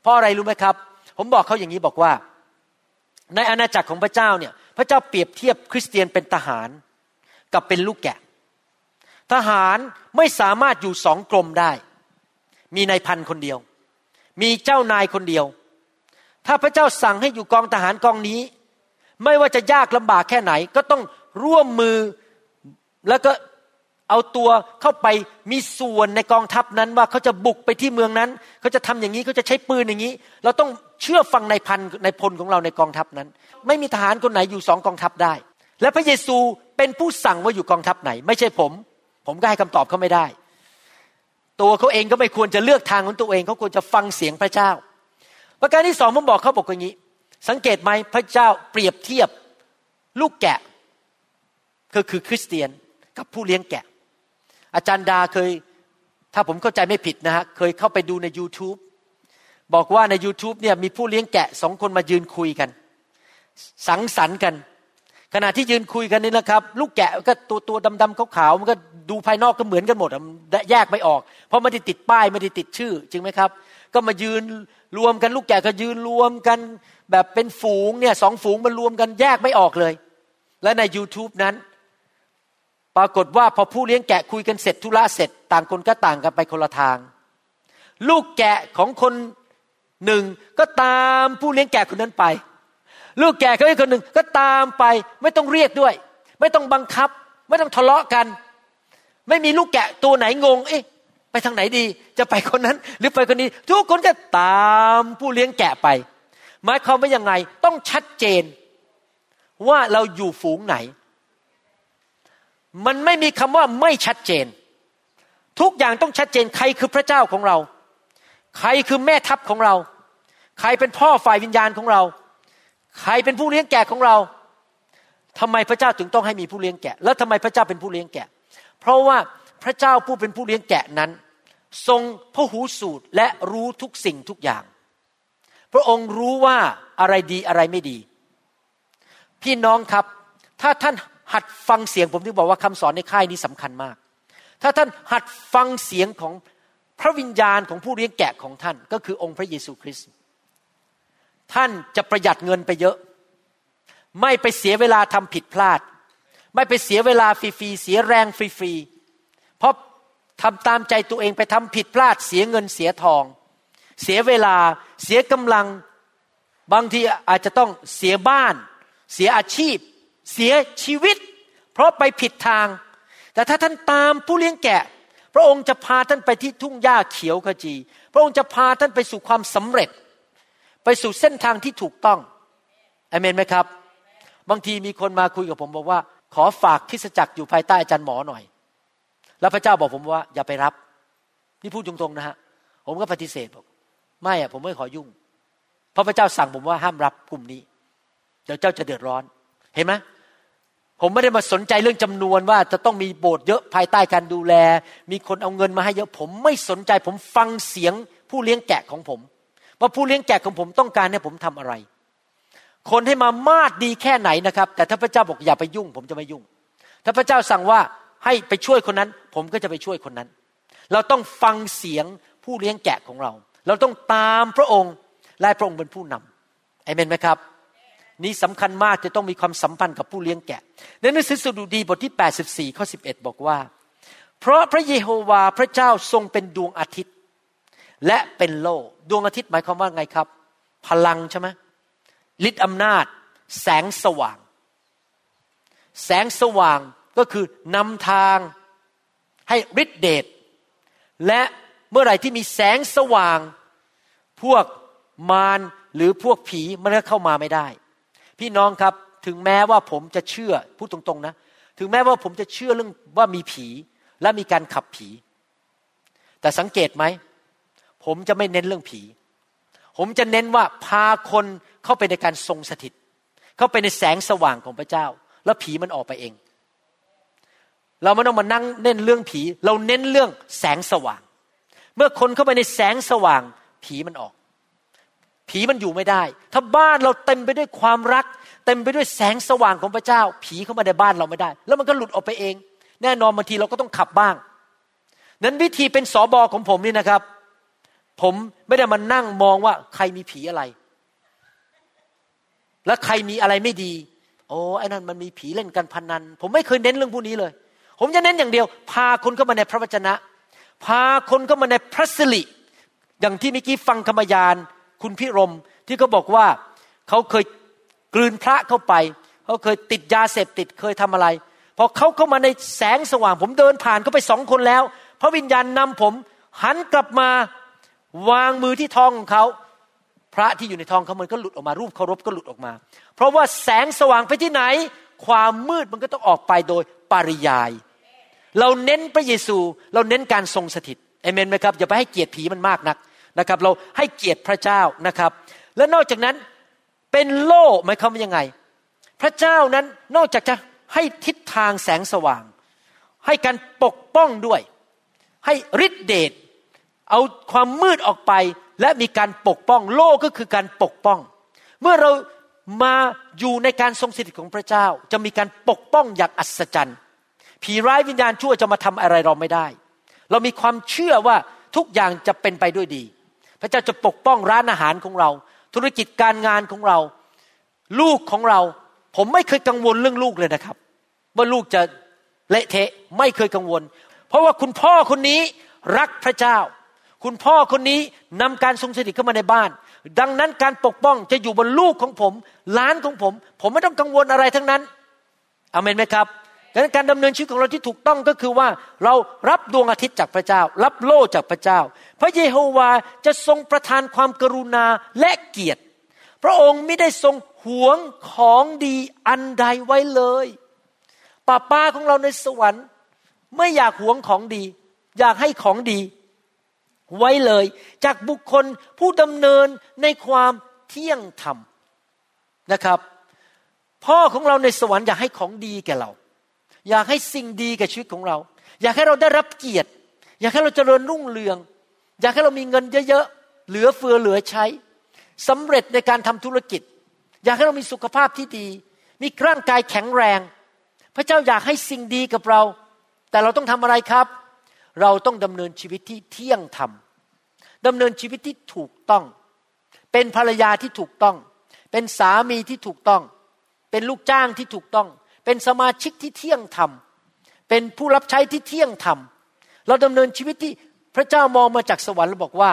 เพราะอะไรรู้ไหมครับ ผมบอกเขาอย่างนี้บอกว่า ในอาณาจักรของพระเจ้าเนี่ย พระเจ้าเปรียบเทียบคริสเตียนเป็นทหาร กับเป็นลูกแกะ ทหารไม่สามารถอยู่สองกรมได้ มีนายพันคนเดียว มีเจ้านายคนเดียว ถ้าพระเจ้าสั่งให้อยู่กองทหารกองนี้ ไม่ว่าจะยากลำบากแค่ไหนก็ต้องร่วมมือ แล้วก็เอาตัวเข้าไปมีส่วนในกองทัพนั้นว่าเขาจะบุกไปที่เมืองนั้น เขาจะทำอย่างนี้เขาจะใช้ปืนอย่างนี้ เราต้องเชื่อฟังในพันในพลของเราในกองทัพนั้น ไม่มีทหารคนไหนอยู่สองกองทัพได้ และพระเยซูเป็นผู้สั่งว่าอยู่กองทัพไหน ไม่ใช่ผม ผมก็ให้คำตอบเขาไม่ได้ ตัวเขาเองก็ไม่ควรจะเลือกทางของตัวเองเขาควรจะฟังเสียงพระเจ้า ประการที่สองผมบอกเขาบอกอย่างนี้ สังเกตไหมพระเจ้าเปรียบเทียบลูกแกะก็คือคริสเตียน กับผู้เลี้ยงแกะ อาจารย์ดาเคย ถ้าผมเข้าใจไม่ผิดนะฮะเคยเข้าไปดูใน YouTube บอกว่าใน YouTube เนี่ยมีผู้เลี้ยงแกะสองคนมายืนคุยกัน สังสรรค์กัน ขณะที่ยืนคุยกันนี่นะครับ ลูกแกะก็ตัวตัวดำๆขาวๆมันก็ดูภายนอกก็เหมือนกันหมดมันแยกไม่ออก เพราะไม่ได้ติดป้ายไม่ได้ติดชื่อ จริงไหมครับ ก็มายืนรวมกันลูกแกะก็ยืนรวมกัน แบบเป็นฝูงเนี่ยสองฝูงมันรวมกันแยกไม่ออกเลย และใน YouTube นั้น ปรากฏว่าพอผู้เลี้ยงแกะคุยกันเสร็จธุระเสร็จ ต่างคนก็ต่างกันไปคนละทาง ลูกแกะของคนหนึ่งก็ตามผู้เลี้ยงแกะคนนั้นไป ลูกแกะเขาอีกคนหนึ่งก็ตามไป ไม่ต้องเรียกด้วย ไม่ต้องบังคับ ไม่ต้องทะเลาะกัน ไม่มีลูกแกะตัวไหนงง เอ๊ะ ไปทางไหนดีจะไปคนนั้น หรือไปคนนี้ ทุกคนก็ตามผู้เลี้ยงแกะไป หมายความว่ายังไงต้องชัดเจนว่าเราอยู่ฝูงไหน มันไม่มีคำว่าไม่ชัดเจน ทุกอย่างต้องชัดเจนใครคือพระเจ้าของเรา ใครคือแม่ทัพของเรา ใครเป็นพ่อฝ่ายวิญญาณของเรา ใครเป็นผู้เลี้ยงแกะของเราทำไมพระเจ้าถึงต้องให้มีผู้เลี้ยงแกะ แล้วทำไมพระเจ้าเป็นผู้เลี้ยงแกะ เพราะว่าพระเจ้าผู้เป็นผู้เลี้ยงแกะนั้น ทรงพระหูสูตรและรู้ทุกสิ่งทุกอย่าง พระองค์รู้ว่าอะไรดีอะไรไม่ดี พี่น้องครับ ถ้าท่าน หัดฟังเสียงผมที่บอกว่าคำสอนในค่ายนี้สำคัญมาก ถ้าท่านหัดฟังเสียงของพระวิญญาณของผู้เลี้ยงแกะของท่าน ก็คือองค์พระเยซูคริสต์ท่านจะประหยัดเงินไปเยอะ ไม่ไปเสียเวลาทำผิดพลาด ไม่ไปเสียเวลาฟรีๆเสียแรงฟรีๆเพราะทำตามใจตัวเองไปทำผิดพลาด เสียเงินเสียทอง เสียเวลาเสียกำลังบางทีอาจจะต้องเสียบ้าน เสียอาชีพ เสียชีวิต เพราะไปผิดทาง แต่ถ้าท่านตามผู้เลี้ยงแกะ พระองค์จะพาท่านไปที่ทุ่งหญ้าเขียวขจี พระองค์จะพาท่านไปสู่ความสำเร็จ ไปสู่เส้นทางที่ถูกต้องอเมนไหมครับ บางทีมีคนมาคุยกับผมบอกว่า ขอฝากคริสจักรอยู่ภายใต้อาจารย์หมอหน่อย แล้วพระเจ้าบอกผมว่า อย่าไปรับ นี่พูดตรงๆนะฮะ ผมก็ปฏิเสธบอกไม่อะผมไม่ขอยุ่ง เพราะพระเจ้าสั่งผมว่าห้ามรับกลุ่มนี้ เดี๋ยวเจ้าจะเดือดร้อน เห็นไหมผมไม่ได้มาสนใจเรื่องจำนวนว่าจะต้องมีโบสถ์เยอะภายใต้การดูแล มีคนเอาเงินมาให้เยอะ ผมไม่สนใจผมฟังเสียงผู้เลี้ยงแกะของผม ว่าผู้เลี้ยงแกะของผมต้องการให้ผมทำอะไร คนให้มามาดดีแค่ไหนนะครับ แต่ถ้าพระเจ้าบอกอย่าไปยุ่ง ผมจะไม่ยุ่ง ถ้าพระเจ้าสั่งว่าให้ไปช่วยคนนั้น ผมก็จะไปช่วยคนนั้น เราต้องฟังเสียงผู้เลี้ยงแกะของเรา เราต้องตามพระองค์และพระองค์เป็นผู้นำเอเมนไหมครับ นี่สำคัญมากจะต้องมีความสัมพันธ์กับผู้เลี้ยงแกะ ในหนังสือสดุดีบทที่ 84 ข้อ 11 บอกว่า เพราะพระเยโฮวาพระเจ้าทรงเป็นดวงอาทิตย์ และเป็นโลกดวงอาทิตย์หมายความว่าไงครับ พลังใช่ไหมฤทธิ์อำนาจ แสงสว่าง แสงสว่างก็คือนำทางให้ฤทธิเดชและเมื่อไหร่ที่มีแสงสว่าง พวกมารหรือพวกผีมันก็เข้ามาไม่ได้ พี่น้องครับถึงแม้ว่าผมจะเชื่อพูดตรงๆนะ ถึงแม้ว่าผมจะเชื่อเรื่องว่ามีผีและมีการขับผี แต่สังเกตไหม ผมจะไม่เน้นเรื่องผี ผมจะเน้นว่าพาคนเข้าไปในการทรงสถิต เข้าไปในแสงสว่างของพระเจ้า แล้วผีมันออกไปเอง เราไม่ต้องมานั่งเน้นเรื่องผี เราเน้นเรื่องแสงสว่าง เมื่อคนเข้าไปในแสงสว่าง ผีมันออก ผีมันอยู่ไม่ได้ ถ้าบ้านเราเต็มไปด้วยความรัก เต็มไปด้วยแสงสว่างของพระเจ้า ผีเข้ามาในบ้านเราไม่ได้ แล้วมันก็หลุดออกไปเอง แน่นอนบางทีเราก็ต้องขับบ้าง นั้นวิธีเป็นสอบอของผมนี่นะครับ ผมไม่ได้มานั่งมองว่าใครมีผีอะไร และใครมีอะไรไม่ดี โอ้ไอ้นั่นมันมีผีเล่นกันพนัน ผมไม่เคยเน้นเรื่องพวกนี้เลย ผมจะเน้นอย่างเดียว พาคนเข้ามาในพระวจนะ พาคนเข้ามาในพระสิริอย่างที่เมื่อกี้ฟังคำยาน คุณพิรมที่เขาบอกว่าเขาเคยกลืนพระเข้าไปเขาเคยติดยาเสพติดเคยทำอะไรพอเขาเข้ามาในแสงสว่าง ผมเดินผ่านเขาไปสองคนแล้ว พระวิญญาณนำผมหันกลับมาวางมือที่ท้องของเขาพระที่อยู่ในท้องเขามันก็หลุดออกมารูปเคารพก็หลุดออกมา เพราะว่าแสงสว่างไปที่ไหน ความมืดมันก็ต้องออกไปโดยปริยาย เราเน้นพระเยซู เราเน้นการทรงสถิตเอเมนไหมครับอย่าไปให้เกียรติผีมันมากนัก นะครับ เราให้เกียรติพระเจ้านะครับ และนอกจากนั้นเป็นโล่หมายความว่ายังไง พระเจ้านั้นนอกจากจะให้ทิศทางแสงสว่าง ให้การปกป้องด้วย ให้ฤทธิเดชเอาความมืดออกไปและมีการปกป้อง โล่ก็คือการปกป้อง เมื่อเรามาอยู่ในการทรงสถิตของพระเจ้า จะมีการปกป้องอย่างอัศจรรย์ ผีร้ายวิญญาณชั่วจะมาทำอะไรเราไม่ได้ เรามีความเชื่อว่าทุกอย่างจะเป็นไปด้วยดี พระเจ้าจะปกป้องร้านอาหารของเรา ธุรกิจการงานของเรา ลูกของเรา ผมไม่เคยกังวลเรื่องลูกเลยนะครับ ว่าลูกจะเละเทะไม่เคยกังวล เพราะว่าคุณพ่อคนนี้รักพระเจ้า คุณพ่อคนนี้นำการทรงสถิตเข้ามาในบ้าน ดังนั้นการปกป้องจะอยู่บนลูกของผมหลานของผม ผมไม่ต้องกังวลอะไรทั้งนั้นอเมนไหมครับ ดังนั้นการดำเนินชีวิตของเราที่ถูกต้องก็คือว่าเรารับดวงอาทิตย์จากพระเจ้า รับโล่จากพระเจ้า พระเยโฮวาจะทรงประทานความกรุณาและเกียรติ พระองค์ไม่ได้ทรงหวงของดีอันใดไว้เลยป้าป้าของเราในสวรรค์ ไม่อยากหวงของดี อยากให้ของดีไว้เลย จากบุคคลผู้ดำเนินในความเที่ยงธรรมนะครับ พ่อของเราในสวรรค์อยากให้ของดีแก่เรา อยากให้สิ่งดีกับชีวิตของเรา อยากให้เราได้รับเกียรติ อยากให้เราเจริญรุ่งเรือง อยากให้เรามีเงินเยอะๆเหลือเฟือเหลือใช้สำเร็จในการทำธุรกิจ อยากให้เรามีสุขภาพที่ดี มีร่างกายแข็งแรง พระเจ้าอยากให้สิ่งดีกับเรา แต่เราต้องทำอะไรครับ เราต้องดำเนินชีวิตที่เที่ยงธรรมดำเนินชีวิตที่ถูกต้อง เป็นภรรยาที่ถูกต้อง เป็นสามีที่ถูกต้อง เป็นลูกจ้างที่ถูกต้อง เป็นสมาชิกที่เที่ยงธรรม เป็นผู้รับใช้ที่เที่ยงธรรม เราดำเนินชีวิตที่พระเจ้ามองมาจากสวรรค์แล้วบอกว่า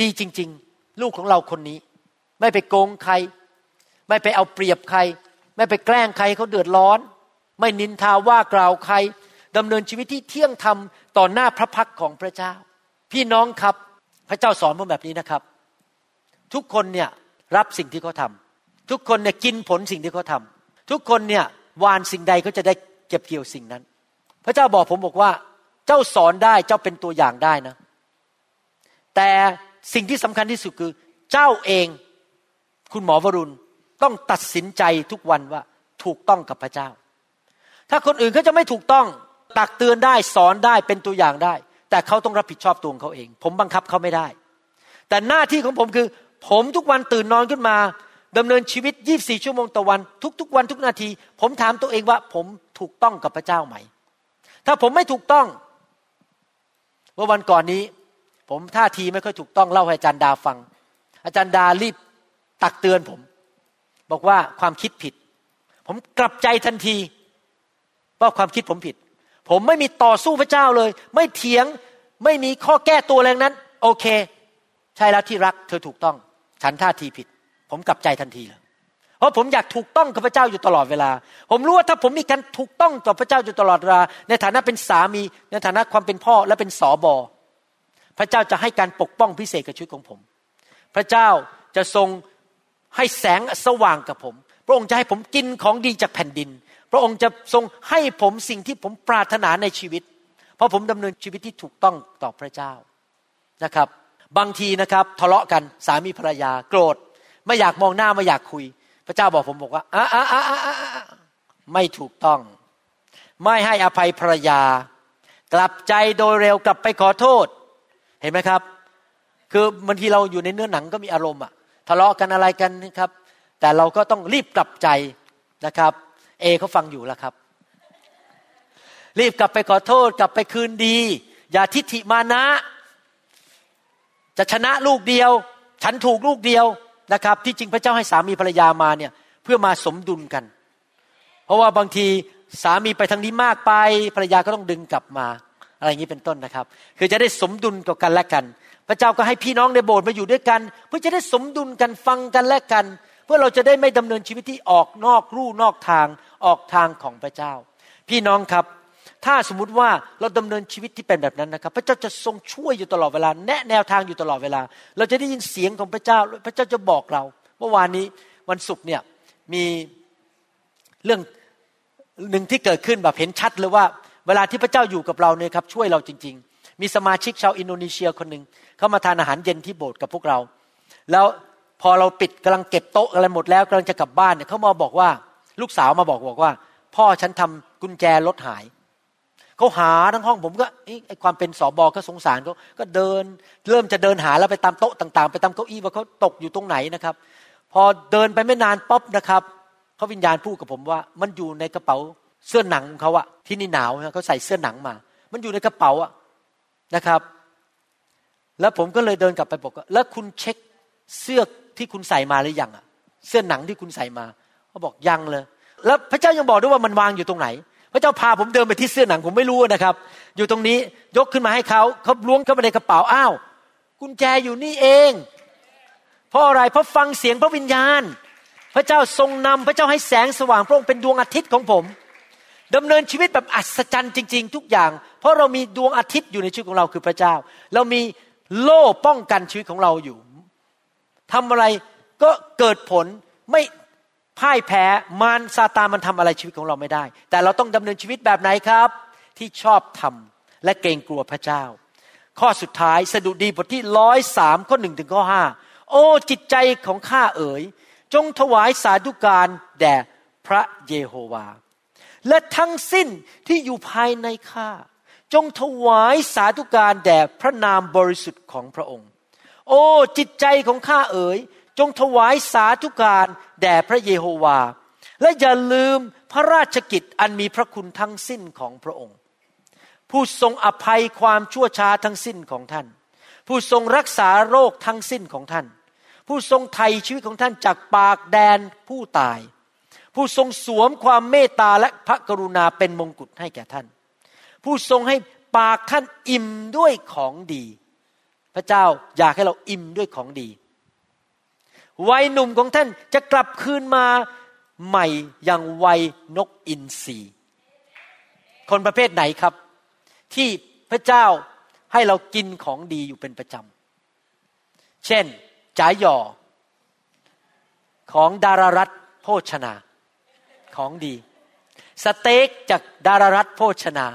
ดีจริง ๆ ลูกของเราคนนี้ ไม่ไปโกงใคร ไม่ไปเอาเปรียบใคร ไม่ไปแกล้งใครเขาเดือดร้อน ไม่นินทาว่ากล่าวใครดำเนินชีวิตที่เที่ยงธรรมต่อหน้าพระพักของพระเจ้า พี่น้องครับพระเจ้าสอนผมแบบนี้นะครับ ทุกคนเนี่ยรับสิ่งที่เขาทำทุกคนเนี่ยกินผลสิ่งที่เขาทำทุกคนเนี่ย วานสิ่งใดก็จะได้เก็บเกี่ยวสิ่งนั้น พระเจ้าบอกผมบอกว่า เจ้าสอนได้เจ้าเป็นตัวอย่างได้นะ แต่สิ่งที่สำคัญที่สุดคือ เจ้าเองคุณหมอวรุณต้องตัดสินใจทุกวันว่าถูกต้องกับพระเจ้า ถ้าคนอื่นเขาจะไม่ถูกต้องตักเตือนได้สอนได้เป็นตัวอย่างได้ แต่เขาต้องรับผิดชอบตัวของเขาเอง ผมบังคับเขาไม่ได้ แต่หน้าที่ของผมคือ ผมทุกวันตื่นนอนขึ้นมา ดำเนินชีวิต 24 ชั่วโมงต่อวัน ทุกๆ วันทุกนาที ผมถามตัวเองว่า ผมถูกต้องกับพระเจ้าไหม ถ้าผมไม่ถูกต้องเมื่อวันก่อนนี้ ผมท่าทีไม่ค่อยถูกต้องเล่าให้อาจารย์ดาฟัง อาจารย์ดารีบตักเตือนผม บอกว่าความคิดผิด ผมกลับใจทันที ว่าความคิดผมผิด ผมไม่มีต่อสู้พระเจ้าเลย ไม่เถียงไม่มีข้อแก้ตัวแรงนั้น โอเค ใช่แล้วที่รัก เธอถูกต้อง ฉันท่าทีผิด ผมกลับใจทันทีเลยเพราะผมอยากถูกต้องกับพระเจ้าอยู่ตลอดเวลา ผมรู้ว่าถ้าผมมีการถูกต้องต่อพระเจ้าอยู่ตลอดเวลา ในฐานะเป็นสามีในฐานะความเป็นพ่อและเป็นสอบอพระเจ้าจะให้การปกป้องพิเศษกับชีวิตของผม พระเจ้าจะทรงให้แสงสว่างกับผม พระองค์จะให้ผมกินของดีจากแผ่นดิน พระองค์จะทรงให้ผมสิ่งที่ผมปรารถนาในชีวิต เพราะผมดำเนินชีวิตที่ถูกต้องต่อพระเจ้านะครับ บางทีนะครับทะเลาะกันสามีภรรยาโกรธ ไม่อยากมองหน้าไม่อยากคุย พระเจ้าบอกผมบอกว่าอะอะอะอะไม่ถูกต้อง ไม่ให้อภัยภรรยา กลับใจโดยเร็วกลับไปขอโทษ เห็นไหมครับ คือบางทีเราอยู่ในเนื้อหนังก็มีอารมณ์อะทะเลาะกันอะไรกันนะครับ แต่เราก็ต้องรีบกลับใจนะครับ เอเขาฟังอยู่แล้วครับ รีบกลับไปขอโทษ กลับไปคืนดี อย่าทิฏฐิมานะ จะชนะลูกเดียว ฉันถูกลูกเดียว นะครับ ที่จริงพระเจ้าให้สามีภรรยามาเนี่ยเพื่อมาสมดุลกัน เพราะว่าบางทีสามีไปทางนี้มากไปภรรยาก็ต้องดึงกลับมา อะไรอย่างนี้เป็นต้นนะครับ คือจะได้สมดุลกับกันและกัน พระเจ้าก็ให้พี่น้องในโบสถ์มาอยู่ด้วยกัน เพื่อจะได้สมดุลกันฟังกันและกัน เพื่อเราจะได้ไม่ดำเนินชีวิตที่ออกนอกรูนอกทางออกทางของพระเจ้า พี่น้องครับ ถ้าสมมติว่าเราดำเนินชีวิตที่เป็นแบบนั้นนะครับ พระเจ้าจะทรงช่วยอยู่ตลอดเวลา แนะแนวทางอยู่ตลอดเวลา เราจะได้ยินเสียงของพระเจ้า พระเจ้าจะบอกเราเมื่อวานนี้วันศุกร์เนี่ยมีเรื่องหนึ่งที่เกิดขึ้นแบบเห็นชัดเลยว่า เวลาที่พระเจ้าอยู่กับเราเนี่ยครับช่วยเราจริง ๆ มีสมาชิกชาวอินโดนีเซียคนหนึ่งเขามาทานอาหารเย็นที่โบสถ์กับพวกเรา แล้วพอเราปิดกำลังเก็บโต๊ะอะไรหมดแล้วกำลังจะกลับบ้านเนี่ยเขามาบอกว่าลูกสาวมาบอกบอกว่า พ่อฉันทำกุญแจรถหาย เขาหาทั้งห้องผมก็เอ๊ะไอความเป็นสอบอก็สงสารเขาก็เดิน เริ่มจะเดินหาแล้วไปตามโต๊ะต่าง ๆ ไปตามเก้าอี้ว่าเขาตกอยู่ตรงไหนนะครับ พอเดินไปไม่นานป๊อบนะครับเขาวิญญาณพูดกับผมว่า มันอยู่ในกระเป๋าเสื้อหนังของเขาอะที่นี่หนาวนะเขาใส่เสื้อหนังมา มันอยู่ในกระเป๋าอะนะครับ แล้วผมก็เลยเดินกลับไปบอกว่าแล้วคุณเช็คเสื้อที่คุณใส่มาหรือยังอะเสื้อหนังที่คุณใส่มาเขาบอกยังเลย แล้วพระเจ้ายังบอกด้วยว่ามันวางอยู่ตรงไหน พระเจ้าพาผมเดินไปที่เสื้อหนังผมไม่รู้นะครับ อยู่ตรงนี้ยกขึ้นมาให้เขาเขาล้วงเข้าไปในกระเป๋าอ้าวกุญแจอยู่นี่เอง เพราะอะไรเพราะฟังเสียงพระวิญญาณ พระเจ้าทรงนำพระเจ้าให้แสงสว่างพระองค์เป็นดวงอาทิตย์ของผมดำเนินชีวิตแบบอัศจรรย์จริง ๆ ทุกอย่าง เพราะเรามีดวงอาทิตย์อยู่ในชีวิตของเราคือพระเจ้า เรามีโล่ป้องกันชีวิตของเราอยู่ทำอะไรก็เกิดผลไม่ พ่ายแพ้มารซาตานมันทำอะไรชีวิตของเราไม่ได้ แต่เราต้องดำเนินชีวิตแบบไหนครับ ที่ชอบทำและเกรงกลัวพระเจ้า ข้อสุดท้ายสดุดีบทที่ร้อยสามข้อหนึ่งถึงข้อห้าโอ้จิตใจของข้าเอ๋ย จงถวายสาธุการแด่พระเยโฮวา และทั้งสิ้นที่อยู่ภายในข้าจงถวายสาธุการแด่พระนามบริสุทธิ์ของพระองค์ โอ้จิตใจของข้าเอ๋ย จงถวายสาธุการ แด่พระเยโฮวา และอย่าลืมพระราชกิจอันมีพระคุณทั้งสิ้นของพระองค์ ผู้ทรงอภัยความชั่วช้าทั้งสิ้นของท่าน ผู้ทรงรักษาโรคทั้งสิ้นของท่าน ผู้ทรงไถ่ชีวิตของท่านจากปากแดนผู้ตาย ผู้ทรงสวมความเมตตาและพระกรุณาเป็นมงกุฎให้แก่ท่าน ผู้ทรงให้ปากท่านอิ่มด้วยของดี พระเจ้าอยากให้เราอิ่มด้วยของดี วัยหนุ่มของท่านจะกลับคืนมาใหม่อย่างวัยนกอินทรีคนประเภทไหนครับ ที่พระเจ้าให้เรากินของดีอยู่เป็นประจำ เช่นจ๋าหยอของดารารัตโภชนา ของดี สเต็กจากดารารัตโภชนา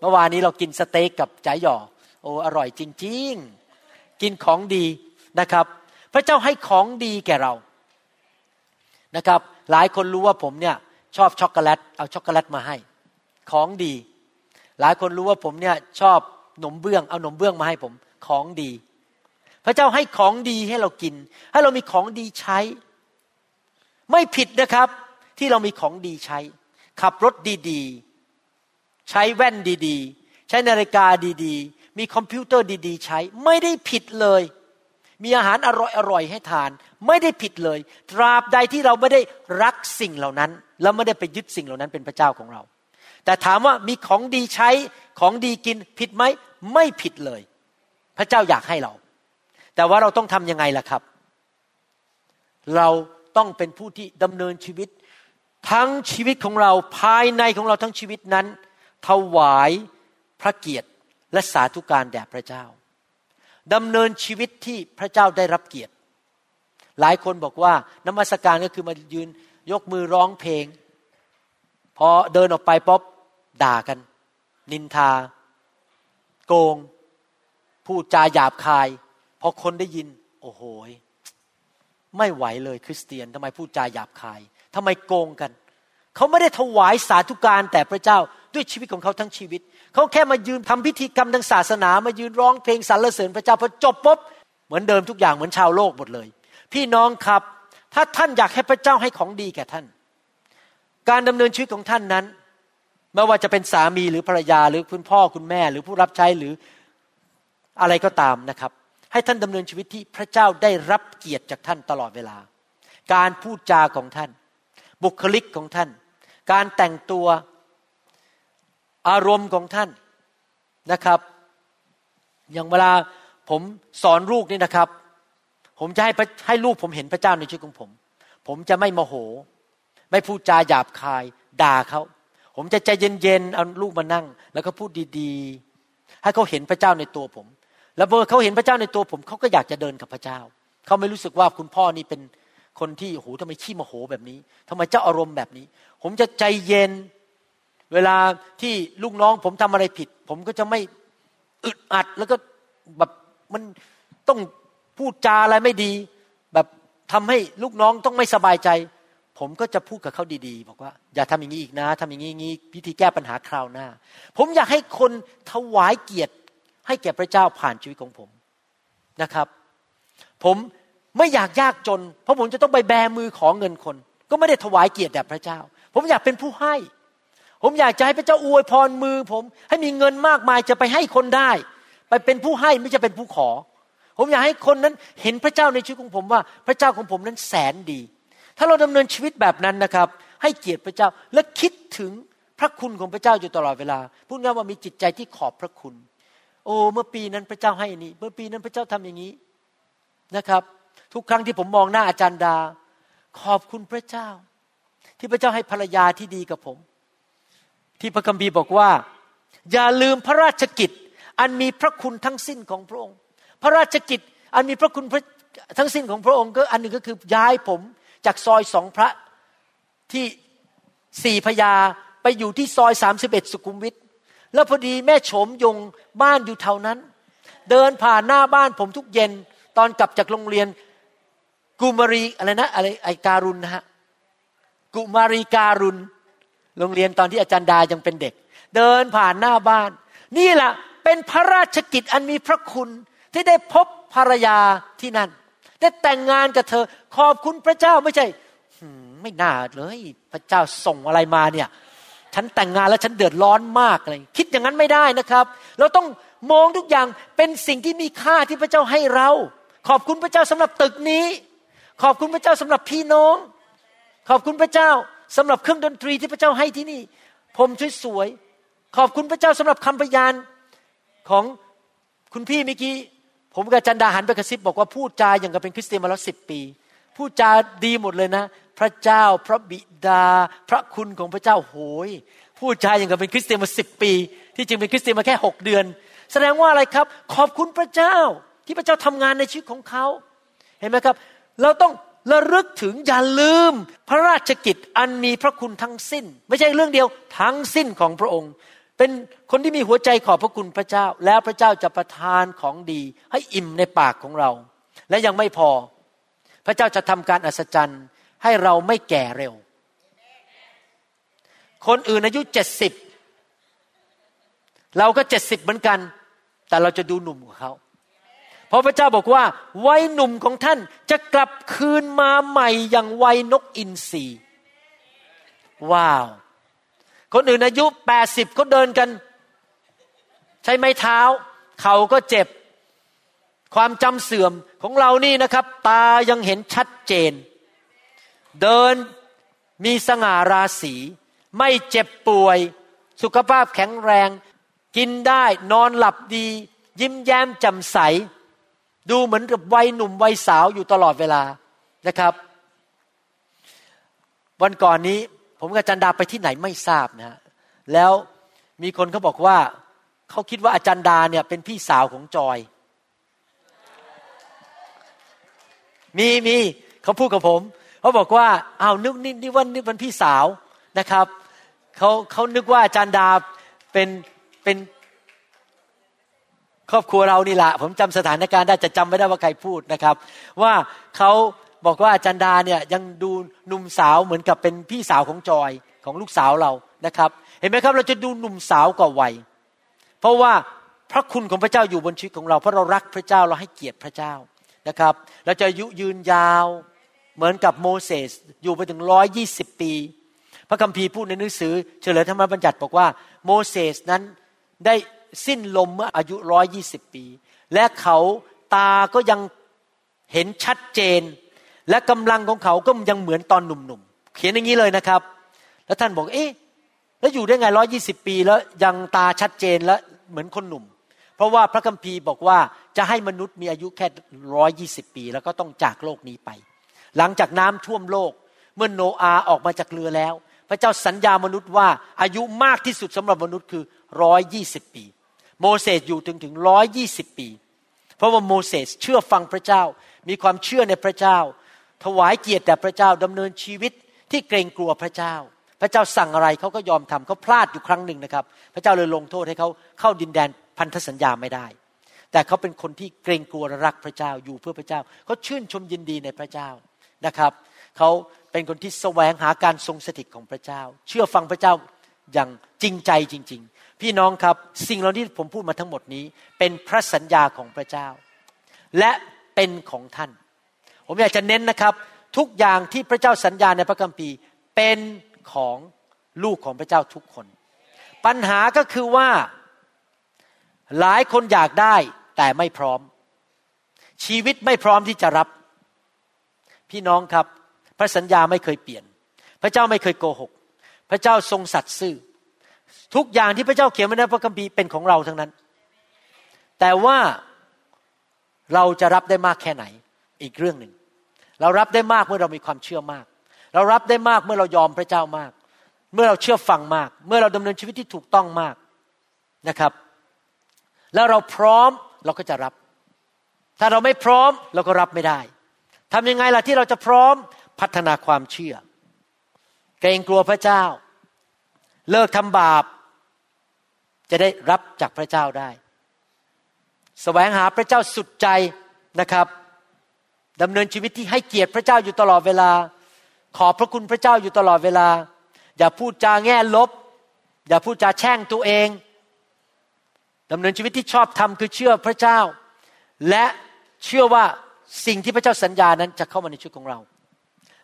เมื่อวานนี้เรากินสเต็กกับจ๋าหยอโอ้อร่อยจริง ๆ กินของดีนะครับ พระเจ้าให้ของดีแก่เรานะครับ หลายคนรู้ว่าผมเนี่ยชอบช็อกโกแลตเอาช็อกโกแลตมาให้ ของดี หลายคนรู้ว่าผมเนี่ยชอบหนมเบื้องเอาหนมเบื้องมาให้ผมของดี พระเจ้าให้ของดีให้เรากิน ให้เรามีของดีใช้ ไม่ผิดนะครับ ที่เรามีของดีใช้ ขับรถดีๆ ใช้แว่นดีๆ ใช้นาฬิกาดีๆ มีคอมพิวเตอร์ดีๆ ใช้ไม่ได้ผิดเลย มีอาหารอร่อยๆให้ทาน ไม่ได้ผิดเลย ตราบใดที่เราไม่ได้รักสิ่งเหล่านั้น แล้วไม่ได้ไปยึดสิ่งเหล่านั้นเป็นพระเจ้าของเรา แต่ถามว่ามีของดีใช้ของดีกินผิดไหมไม่ผิดเลย พระเจ้าอยากให้เรา แต่ว่าเราต้องทำยังไงล่ะครับ เราต้องเป็นผู้ที่ดำเนินชีวิต ทั้งชีวิตของเราภายในของเราทั้งชีวิตนั้น ถวายพระเกียรติและสาธุการแด่พระเจ้า ดำเนินชีวิตที่พระเจ้าได้รับเกียรติ หลายคนบอกว่านมัสการก็คือมายืนยกมือร้องเพลง พอเดินออกไปป๊อบด่ากัน นินทา โกง พูดจาหยาบคาย พอคนได้ยิน โอ้โหไม่ไหวเลยคริสเตียนทำไมพูดจาหยาบคายทำไมโกงกัน เขาไม่ได้ถวายสาธุการแต่พระเจ้าด้วยชีวิตของเขาทั้งชีวิต เขาแค่มายืนทำพิธีกรรมทางศาสนา มายืนร้องเพลงสรรเสริญพระเจ้าพอจบปุ๊บเหมือนเดิมทุกอย่างเหมือนชาวโลกหมดเลย พี่น้องครับ ถ้าท่านอยากให้พระเจ้าให้ของดีแก่ท่าน การดำเนินชีวิตของท่านนั้นไม่ว่าจะเป็นสามีหรือภรรยาหรือคุณพ่อคุณแม่ หรือผู้รับใช้หรืออะไรก็ตามนะครับ ให้ท่านดำเนินชีวิตที่พระเจ้าได้รับเกียรติจากท่านตลอดเวลา การพูดจาของท่าน บุคลิกของท่าน การแต่งตัว อารมณ์ของท่านนะครับ อย่างเวลาผมสอนลูกนี่นะครับ ผมจะให้ให้ลูกผมเห็นพระเจ้าในชีวิตของผม ผมจะไม่โมโห ไม่พูดจาหยาบคายด่าเขา ผมจะใจเย็นๆเอาลูกมานั่ง แล้วก็พูดดีๆ ให้เขาเห็นพระเจ้าในตัวผม แล้วเมื่อเขาเห็นพระเจ้าในตัวผมเขาก็อยากจะเดินกับพระเจ้าเขาไม่รู้สึกว่าคุณพ่อนี่เป็นคนที่โอ้โหทำไมขี้โมโหแบบนี้ทำไมเจ้าอารมณ์แบบนี้ ผมจะใจเย็น เวลาที่ลูกน้องผมทำอะไรผิด ผมก็จะไม่อึดอัดแล้วก็แบบมันต้องพูดจาอะไรไม่ดี แบบทำให้ลูกน้องต้องไม่สบายใจ ผมก็จะพูดกับเขาดีๆ บอกว่า อย่าทำอย่างนี้อีกนะทำอย่างนี้อย่างนี้วิธีแก้ปัญหาคราวหน้า ผมอยากให้คนถวายเกียรติ ให้แก่พระเจ้าผ่านชีวิตของผมนะครับ ผมไม่อยากยากจน เพราะผมจะต้องไปแบมือขอเงินคน ก็ไม่ได้ถวายเกียรติแด่พระเจ้า ผมอยากเป็นผู้ให้ ผมอยากจะให้พระเจ้าอวยพรมือผม ให้มีเงินมากมายจะไปให้คนได้ ไปเป็นผู้ให้ไม่ใช่เป็นผู้ขอ ผมอยากให้คนนั้นเห็นพระเจ้าในชีวิตของผมว่า พระเจ้าของผมนั้นแสนดี ถ้าเราดำเนินชีวิตแบบนั้นนะครับ ให้เกียรติพระเจ้าและคิดถึงพระคุณของพระเจ้าอยู่ตลอดเวลา พูดง่ายว่ามีจิตใจที่ขอบพระคุณ โอ้เมื่อปีนั้นพระเจ้าให้อันนี้ เมื่อปีนั้นพระเจ้าทำอย่างนี้นะครับ ทุกครั้งที่ผมมองหน้าอาจารย์ดา ขอบคุณพระเจ้า ที่พระเจ้าให้ภรรยาที่ดีกับผม ที่พระคัมภีร์บอกว่า อย่าลืมพระราชกิจ อันมีพระคุณทั้งสิ้นของพระองค์ พระราชกิจอันมีพระคุณทั้งสิ้นของพระองค์ก็อันหนึ่งก็คือย้ายผมจากซอยสองพระที่สี่พญาไปอยู่ที่ซอยสามสิบเอ็ดสุขุมวิทแล้วพอดีแม่โฉมยงบ้านอยู่แถวนั้น เดินผ่านหน้าบ้านผมทุกเย็นตอนกลับจากโรงเรียนกุมารีอะไรนะอะไรไอการุณนะฮะกุมารีการุณ โรงเรียนตอนที่อาจารย์ดายังเป็นเด็ก เดินผ่านหน้าบ้าน นี่แหละเป็นพระราชกิจอันมีพระคุณที่ได้พบภรรยาที่นั่น ได้แต่งงานกับเธอ ขอบคุณพระเจ้าไม่ใช่ไม่น่าเลย พระเจ้าส่งอะไรมาเนี่ยฉันแต่งงานแล้วฉันเดือดร้อนมากเลยคิดอย่างนั้นไม่ได้นะครับ เราต้องมองทุกอย่างเป็นสิ่งที่มีค่าที่พระเจ้าให้เรา ขอบคุณพระเจ้าสำหรับตึกนี้ ขอบคุณพระเจ้าสำหรับพี่น้อง ขอบคุณพระเจ้า สำหรับเครื่องดนตรีที่พระเจ้าให้ที่นี่ ผมสวยๆขอบคุณพระเจ้าสำหรับคำพยานของคุณพี่เมื่อกี้ผมกับจันดาหันไปกระซิบบอกว่าพูดจาอย่างกับเป็นคริสเตียนมาแล้วสิบปี พูดจาดีหมดเลยนะ พระเจ้าพระบิดา พระคุณของพระเจ้าโหยพูดจาอย่างกับเป็นคริสเตียนมาสิบปี ที่จริงเป็นคริสเตียนมาแค่หกเดือน แสดงว่าอะไรครับ ขอบคุณพระเจ้าที่พระเจ้าทำงานในชีวิตของเขาเห็นไหมครับ เราต้อง ระลึกถึงอย่าลืมพระราชกิจอันมีพระคุณทั้งสิ้น ไม่ใช่เรื่องเดียวทั้งสิ้นของพระองค์ เป็นคนที่มีหัวใจขอบพระคุณพระเจ้า แล้วพระเจ้าจะประทานของดี ให้อิ่มในปากของเรา และยังไม่พอ พระเจ้าจะทำการอัศจรรย์ให้เราไม่แก่เร็ว คนอื่นอายุเจ็ดสิบเราก็เจ็ดสิบเหมือนกัน แต่เราจะดูหนุ่มกว่าเขา ราะพระเจ้าบอกว่า วัยหนุ่มของท่านจะกลับคืนมาใหม่อย่างวัยนกอินทรีว้าว คนอื่นอายุแปดสิบเขาเดินกัน ใช้ไม้เท้า เขาก็เจ็บ ความจำเสื่อมของเรานี่นะครับ ตายังเห็นชัดเจน เดินมีสง่าราศีไม่เจ็บป่วย สุขภาพแข็งแรง กินได้นอนหลับดี ยิ้มแย้มแจ่มใส ดูเหมือนกับวัยหนุ่มวัยสาวอยู่ตลอดเวลานะครับ วันก่อนนี้ผมกับจันดาไปที่ไหนไม่ทราบนะฮะแล้วมีคนเขาบอกว่าเขาคิดว่าอาจารย์ดาเนี่ยเป็นพี่สาวของจอย มีมีเขาพูดกับผมเขาบอกว่าอ้าวนึกนี่นี่ว่านี่เป็นพี่สาวนะครับเขาเขานึกว่าอาจารย์ดาเป็นเป็น ครอบครัวเรานี่แหละผมจำสถานการณ์ได้จะจำไม่ได้ว่าใครพูดนะครับ ว่าเขาบอกว่าอาจารย์ดาเนี่ยยังดูหนุ่มสาวเหมือนกับเป็นพี่สาวของจอยของลูกสาวเรานะครับ เห็นไหมครับเราจะดูหนุ่มสาวกว่าวัย เพราะว่าพระคุณของพระเจ้าอยู่บนชีวิตของเรา เพราะเรารักพระเจ้าเราให้เกียรติพระเจ้านะครับเราจะอายุยืนยาวเหมือนกับโมเสสอยู่ไปถึงร้อยยี่สิบปี พระคัมภีร์พูดในหนังสือ เฉลยธรรมบัญญัติบอกว่าโมเสสนั้นได้ สิ้นลมเมื่ออายุร้อยยี่สิบปี และเขาตาก็ยังเห็นชัดเจน และกำลังของเขาก็ยังเหมือนตอนหนุ่มๆเขียนอย่างนี้เลยนะครับ แล้วท่านบอกเอ๊ะแล้วอยู่ได้ไงร้อยี่สิบปีแล้วยังตาชัดเจนและเหมือนคนหนุ่ม เพราะว่าพระคัมภีร์บอกว่าจะให้มนุษย์มีอายุแค่ร้อยี่สิบปี แล้วก็ต้องจากโลกนี้ไป หลังจากน้ำท่วมโลก เมื่อโนอาออกมาจากเรือแล้ว พระเจ้าสัญญามนุษย์ว่าอายุมากที่สุดสำหรับมนุษย์คือร้อยยี่สิบปี โมเสสอยู่ถึงถึงร้อยยี่สิบปี เพราะว่าโมเสสเชื่อฟังพระเจ้า มีความเชื่อในพระเจ้า ถวายเกียรติแด่พระเจ้าดำเนินชีวิตที่เกรงกลัวพระเจ้า พระเจ้าสั่งอะไรเขาก็ยอมทำเขาพลาดอยู่ครั้งหนึ่งนะครับ พระเจ้าเลยลงโทษให้เขาเข้าดินแดนพันธสัญญาไม่ได้ แต่เขาเป็นคนที่เกรงกลัวและรักพระเจ้าอยู่เพื่อพระเจ้าเขาชื่นชมยินดีในพระเจ้านะครับเขาเป็นคนที่แสวงหาการทรงสถิตของพระเจ้า เชื่อฟังพระเจ้าอย่างจริงใจจริง พี่น้องครับสิ่งเหล่านี้ผมพูดมาทั้งหมดนี้ เป็นพระสัญญาของพระเจ้า และเป็นของท่าน ผมอยากจะเน้นนะครับ ทุกอย่างที่พระเจ้าสัญญาในพระคัมภีร์เป็นของลูกของพระเจ้าทุกคน ปัญหาก็คือว่าหลายคนอยากได้แต่ไม่พร้อม ชีวิตไม่พร้อมที่จะรับ พี่น้องครับ พระสัญญาไม่เคยเปลี่ยน พระเจ้าไม่เคยโกหก พระเจ้าทรงสัตย์ซื่อ ทุกอย่างที่พระเจ้าเขียนไว้ในพระคัมภีร์เป็นของเราทั้งนั้น แต่ว่าเราจะรับได้มากแค่ไหน อีกเรื่องหนึ่ง เรารับได้มากเมื่อเรามีความเชื่อมาก เรารับได้มากเมื่อเรายอมพระเจ้ามาก เมื่อเราเชื่อฟังมาก เมื่อเราดำเนินชีวิตที่ถูกต้องมากนะครับ แล้วเราพร้อมเราก็จะรับ ถ้าเราไม่พร้อมเราก็รับไม่ได้ทำยังไงล่ะที่เราจะพร้อมพัฒนาความเชื่อ เกรงกลัวพระเจ้า เลิกทำบาป จะได้รับจากพระเจ้าได้แสวงหาพระเจ้าสุดใจนะครับดำเนินชีวิตที่ให้เกียรติพระเจ้าอยู่ตลอดเวลา ขอบพระคุณพระเจ้าอยู่ตลอดเวลา อย่าพูดจาแง่ลบ อย่าพูดจาแช่งตัวเองดำเนินชีวิตที่ชอบทำคือเชื่อพระเจ้า และเชื่อว่าสิ่งที่พระเจ้าสัญญานั้นจะเข้ามาในชีวิตของเรา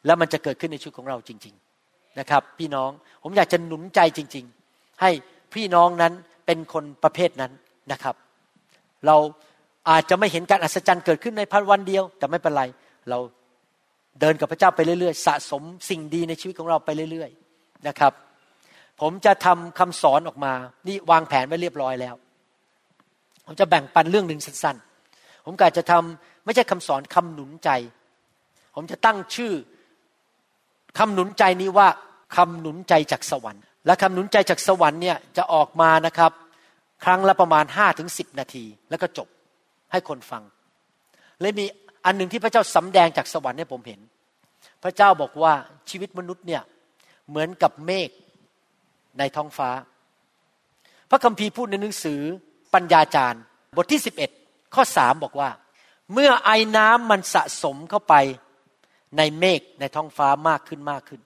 แล้วมันจะเกิดขึ้นในชีวิตของเราจริง ๆนะครับ พี่น้องผมอยากจะหนุนใจจริง ๆ ให้พี่น้องนั้น เป็นคนประเภทนั้นนะครับ เราอาจจะไม่เห็นการอัศจรรย์เกิดขึ้นในพันวันเดียว แต่ไม่เป็นไร เราเดินกับพระเจ้าไปเรื่อยๆ สะสมสิ่งดีในชีวิตของเราไปเรื่อยๆนะครับ ผมจะทำคำสอนออกมา นี่วางแผนไว้เรียบร้อยแล้ว ผมจะแบ่งปันเรื่องหนึ่งสั้นๆ ผมกะจะทำไม่ใช่คำสอนคำหนุนใจ ผมจะตั้งชื่อคำหนุนใจนี้ว่าคำหนุนใจจากสวรรค์ และคำหนุนใจจากสวรรค์เนี่ยจะออกมานะครับ ครั้งละประมาณห้าถึงสิบนาที แล้วก็จบให้คนฟังเลยมีอันหนึ่งที่พระเจ้าสำแดงจากสวรรค์ให้ผมเห็น พระเจ้าบอกว่าชีวิตมนุษย์เนี่ยเหมือนกับเมฆในท้องฟ้า พระคัมภีร์พูดในหนังสือปัญญาจารย์ บทที่ 11 ข้อสามบอกว่า เมื่อไอ้น้ำมันสะสมเข้าไปในเมฆในท้องฟ้ามากขึ้นมากขึ้น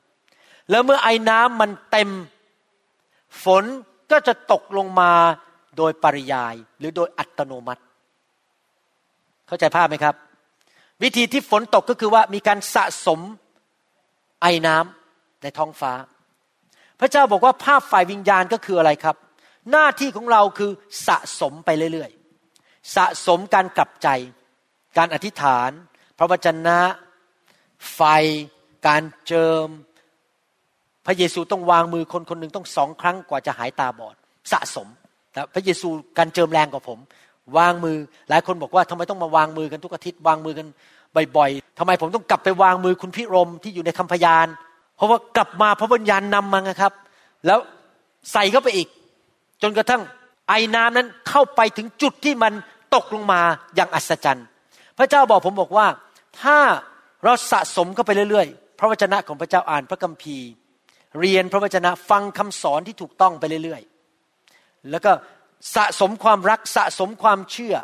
แล้วเมื่อไอ้น้ำมันเต็ม ฝนก็จะตกลงมาโดยปริยายหรือโดยอัตโนมัติ เข้าใจภาพไหมครับ วิธีที่ฝนตกก็คือว่ามีการสะสมไอน้ำในท้องฟ้า พระเจ้าบอกว่าภาพฝ่ายวิญญาณก็คืออะไรครับ หน้าที่ของเราคือสะสมไปเรื่อยๆ สะสมการกลับใจ การอธิษฐาน พระวจนะ ไฟ การเจิม พระเยซูต้องวางมือคนคนหนึ่งต้องสองครั้งกว่าจะหายตาบอดสะสมนะพระเยซูการเจิมแรงกว่าผม วางมือหลายคนบอกว่าทำไมต้องมาวางมือกันทุกอาทิตย์วางมือกันบ่อยๆทำไมผมต้องกลับไปวางมือคุณพิรมที่อยู่ในคำพยาน เพราะว่ากลับมาพระวิญญาณนำมาครับ แล้วใส่เข้าไปอีก จนกระทั่งไอ้น้ำนั้นเข้าไปถึงจุดที่มันตกลงมาอย่างอัศจรรย์ พระเจ้าบอกผมบอกว่าถ้าเราสะสมเข้าไปเรื่อยๆ พระวจนะของพระเจ้าอ่านพระคัมภีร์ เรียนพระวจนะฟังคำสอนที่ถูกต้องไปเรื่อยๆ แล้วก็สะสมความรักสะสมความเชื่อ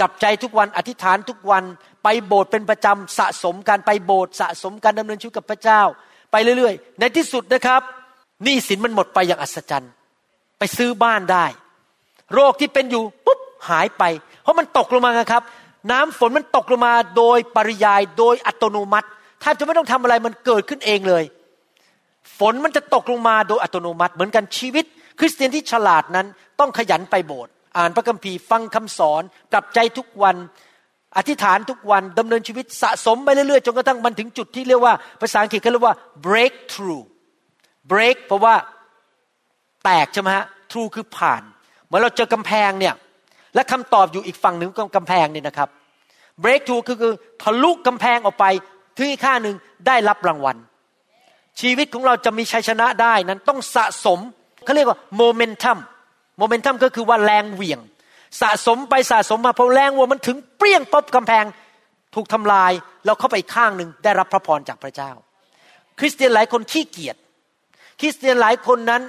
กลับใจทุกวันอธิษฐานทุกวันไปโบสถ์เป็นประจำสะสมการไปโบสถ์สะสมการดำเนินชีวิตกับพระเจ้า ไปเรื่อยๆ ในที่สุดนะครับหนี้สินมันหมดไปอย่างอัศจรรย์ ไปซื้อบ้านได้ โรคที่เป็นอยู่ปุ๊บหายไป เพราะมันตกลงมาครับ น้ำฝนมันตกลงมาโดยปริยายโดยอัตโนมัติแทบจะไม่ต้องทำอะไรมันเกิดขึ้นเองเลย ฝนมันจะตกลงมาโดยอัตโนมัติเหมือนกันชีวิต คริสเตียนที่ฉลาดนั้นต้องขยันไปโบสถ์อ่านพระคัมภีร์ฟังคำสอนกลับใจทุกวันอธิษฐานทุกวันดำเนินชีวิตสะสมไปเรื่อยๆจนกระทั่งมันถึงจุดที่เรียกว่าภาษาอังกฤษเขาเรียกว่า breakthrough break เพราะว่าแตกใช่ไหมฮะ true คือผ่านเหมือนเราเจอกำแพงเนี่ยและคำตอบอยู่อีกฝั่งหนึ่งของกำแพงเนี่ยนะครับ breakthrough คือคือทะลุกำแพงออกไปถึงอีกข้างหนึ่งได้รับรางวัล ชีวิตของเราจะมีชัยชนะได้นั้นต้องสะสมเขาเรียกว่าโมเมนตัมโมเมนตัมก็คือว่าแรงเหวี่ยง สะสมไปสะสมมาพอแรงวัวมันถึงเปรี้ยงป๊บกำแพงถูกทำลายเราเข้าไปข้างหนึ่งได้รับพระพรจากพระเจ้า คริสเตียนหลายคนขี้เกียจคริสเตียนหลายคนนั้น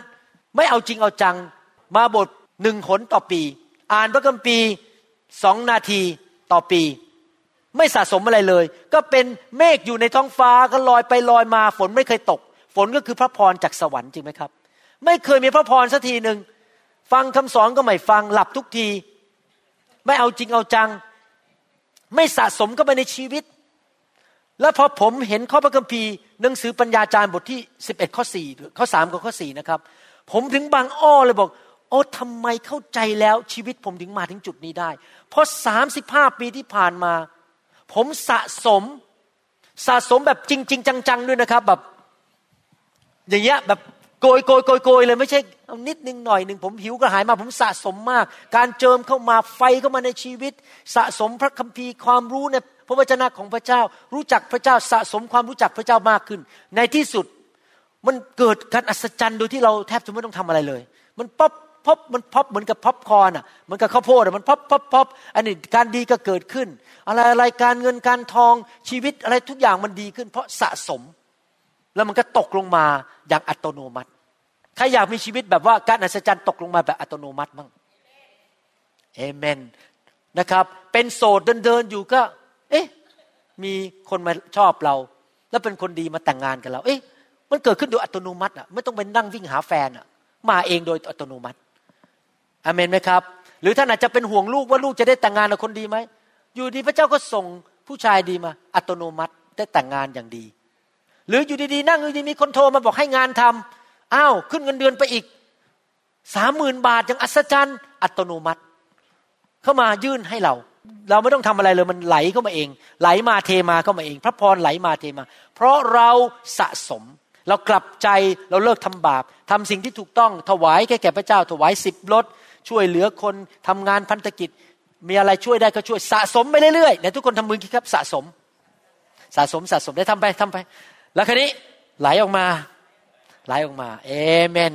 ไม่เอาจริงเอาจังมาบทหนึ่งหนต่อปี อ่านพระคัมภีร์สองนาทีต่อปี ไม่สะสมอะไรเลย ก็เป็นเมฆอยู่ในท้องฟ้าก็ลอยไปลอยมา ฝนไม่เคยตก ฝนก็คือพระพรจากสวรรค์จริงไหมครับ ไม่เคยมีพระพรสักทีหนึ่งฟังคำสอนก็ไม่ฟังหลับทุกที ไม่เอาจริงเอาจัง ไม่สะสมก็ไปในชีวิต แล้วพอผมเห็นข้อพระคัมภีร์หนังสือปัญญาจารย์บทที่11ข้อ4ข้อ3กับข้อ4นะครับ ผมถึงบางอ้อเลยบอกโอ้ทำไมเข้าใจแล้วชีวิตผมถึงมาถึงจุดนี้ได้ เพราะ35ปีที่ผ่านมา ผมสะสมสะสมแบบจริง ๆ จัง ๆ ด้วยนะครับ แบบ อย่างเงี้ยแบบโกยโกยโกยโกยเลยไม่ใช่เอานิดนึงหน่อยหนึ่งผมหิวกระหายมา ผมสะสมมาก การเจิมเข้ามาไฟเข้ามาในชีวิต สะสมพระคัมภีร์ความรู้ในพระวจนะของพระเจ้า รู้จักพระเจ้าสะสมความรู้จักพระเจ้ามากขึ้น ในที่สุดมันเกิดการอัศจรรย์โดยที่เราแทบจะไม่ต้องทำอะไรเลย มัน pop pop มันป๊อปเหมือนกับป๊อปคอนอะเหมือนกับข้าวโพดอะมัน pop pop pop อันนี้การดีก็เกิดขึ้น อะไรอะไรการเงินการทองชีวิตอะไรทุกอย่างมันดีขึ้น เพราะสะสม แล้วมันก็ตกลงมาอย่างอัตโนมัติใครอยากมีชีวิตแบบว่าการอัศจรรย์ตกลงมาแบบอัตโนมัติบ้างเอเมนนะครับ เป็นโสดเดินเดินๆอยู่ก็ เอ๊ะมีคนมาชอบเรา แล้วเป็นคนดีมาแต่งงานกับเรา เอ๊ะมันเกิดขึ้นโดยอัตโนมัติอะไม่ต้องไปนั่งวิ่งหาแฟนอะ มาเองโดยอัตโนมัติ อเมนไหมครับ หรือท่านอาจจะเป็นห่วงลูกว่าลูกจะได้แต่งงานกับคนดีไหม อยู่ดีพระเจ้าก็ส่งผู้ชายดีมา อัตโนมัติได้แต่งงานอย่างดี หรืออยู่ดีๆนั่งอยู่ดีมีคนโทรมาบอกให้งานทำอ้าวขึ้นเงินเดือนไปอีกสามหมื่นบาทอย่างอัศจรรย์ อัตโนมัติ เข้ามายื่นให้เรา เราไม่ต้องทำอะไรเลยมันไหลเข้ามาเอง ไหลมาเทมาเข้ามาเอง พระพรไหลมาเทมา เพราะเราสะสม เรากลับใจเราเลิกทำบาปทำสิ่งที่ถูกต้องถวายแก่แก่พระเจ้า ถวายสิบรถ ช่วยเหลือคนทำงานพันธกิจ มีอะไรช่วยได้ก็ช่วยสะสมไปเรื่อยๆเนี่ทุกคนทำมือครับสะสม สะสมสะสมได้ทำไปทำไป แล้วคันนี้ไหลออกมา ไหลออกมาเอเมน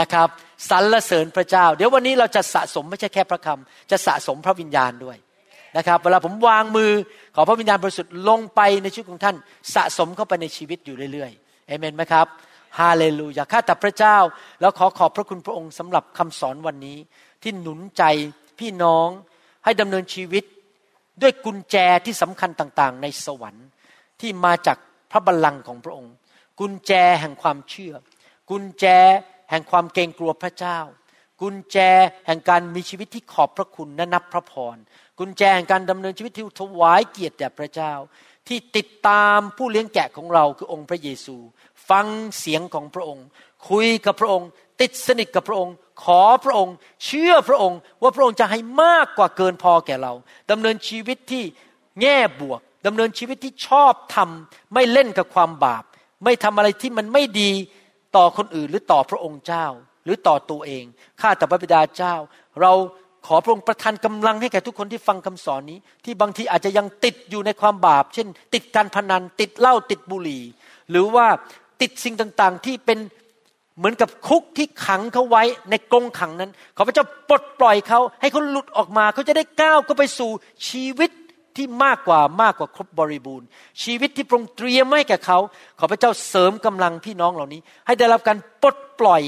นะครับสรรเสริญพระเจ้า เดี๋ยววันนี้เราจะสะสมไม่ใช่แค่พระคำจะสะสมพระวิญญาณด้วยนะครับเวลาผมวางมือขอพระวิญญาณบริสุทธิ์ลงไปในชีวิตของท่าน สะสมเข้าไปในชีวิตอยู่เรื่อยๆเอเมนไหมครับฮาเลลูยาข้าแต่พระเจ้า แล้วขอขอบพระคุณพระองค์สำหรับคำสอนวันนี้ ที่หนุนใจพี่น้องให้ดำเนินชีวิตด้วยกุญแจที่สำคัญต่างๆ ในสวรรค์ที่มาจากพระบัลลังก์ของพระองค์ กุญแจแห่งความเชื่อ กุญแจแห่งความเกรงกลัวพระเจ้า กุญแจแห่งการมีชีวิตที่ขอบพระคุณและนับพระพรกุญแจแห่งการดำเนินชีวิตที่ถวายเกียรติแด่พระเจ้า ที่ติดตามผู้เลี้ยงแกะของเราคือองค์พระเยซู ฟังเสียงของพระองค์ คุยกับพระองค์ ติดสนิทกับพระองค์ ขอพระองค์ เชื่อพระองค์ว่าพระองค์จะให้มากกว่าเกินพอแก่เราดำเนินชีวิตที่แง่บวกดำเนินชีวิตที่ชอบทำไม่เล่นกับความบาป ไม่ทำอะไรที่มันไม่ดีต่อคนอื่นหรือต่อพระองค์เจ้า หรือต่อตัวเองข้าแต่พระบิดาเจ้า เราขอพระองค์ประทานกำลังให้แก่ทุกคนที่ฟังคำสอนนี้ ที่บางทีอาจจะยังติดอยู่ในความบาป เช่น ติดการพนันติดเหล้าติดบุหรี่ หรือว่าติดสิ่งต่างๆ ที่เป็น เหมือนกับคุกที่ขังเขาไว้ในกรงขังนั้นขอพระเจ้าปลดปล่อยเขาให้เขาหลุดออกมาเขาจะได้ก้าวเข้าไปสู่ชีวิตที่มากกว่ามากกว่าครบบริบูรณ์ ชีวิตที่พระองค์เตรียมไว้ให้แก่เขา ขอพระเจ้าเสริมกำลังพี่น้องเหล่านี้ ให้ได้รับการปลดปล่อย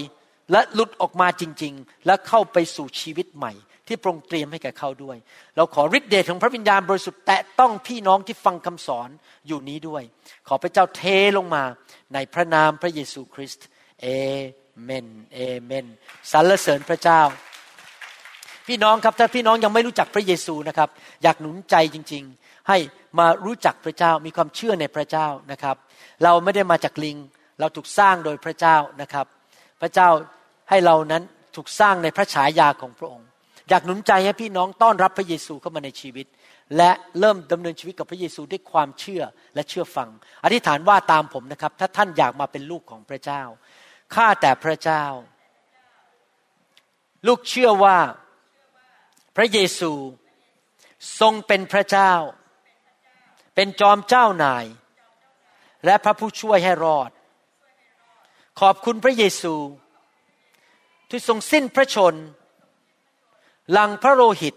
และหลุดออกมาจริง ๆ และเข้าไปสู่ชีวิตใหม่ ที่พระองค์เตรียมให้แก่เขาด้วย เราขอฤทธิเดชของพระวิญญาณบริสุทธิ์แตะต้องพี่น้องที่ฟังคำสอนอยู่นี้ด้วย ขอพระเจ้าเทลงมาในพระนามพระเยซูคริสต์ เอเมนเอเมนสรรเสริญพระเจ้า พี่น้องครับถ้าพี่น้องยังไม่รู้จักพระเยซูนะครับ อยากหนุนใจจริง ๆ ให้มารู้จักพระเจ้ามีความเชื่อในพระเจ้านะครับ เราไม่ได้มาจากลิง เราถูกสร้างโดยพระเจ้านะครับ พระเจ้าให้เรานั้นถูกสร้างในพระฉายาของพระองค์ อยากหนุนใจให้พี่น้องต้อนรับพระเยซูเข้ามาในชีวิต และเริ่มดำเนินชีวิตกับพระเยซูด้วยความเชื่อและเชื่อฟัง อธิษฐานว่าตามผมนะครับ ถ้าท่านอยากมาเป็นลูกของพระเจ้า ข้าแต่พระเจ้า ลูกเชื่อว่าพระเยซูทรงเป็นพระเจ้า เป็นจอมเจ้านาย และพระผู้ช่วยให้รอด ขอบคุณพระเยซู ที่ทรงสิ้นพระชน หลังพระโลหิต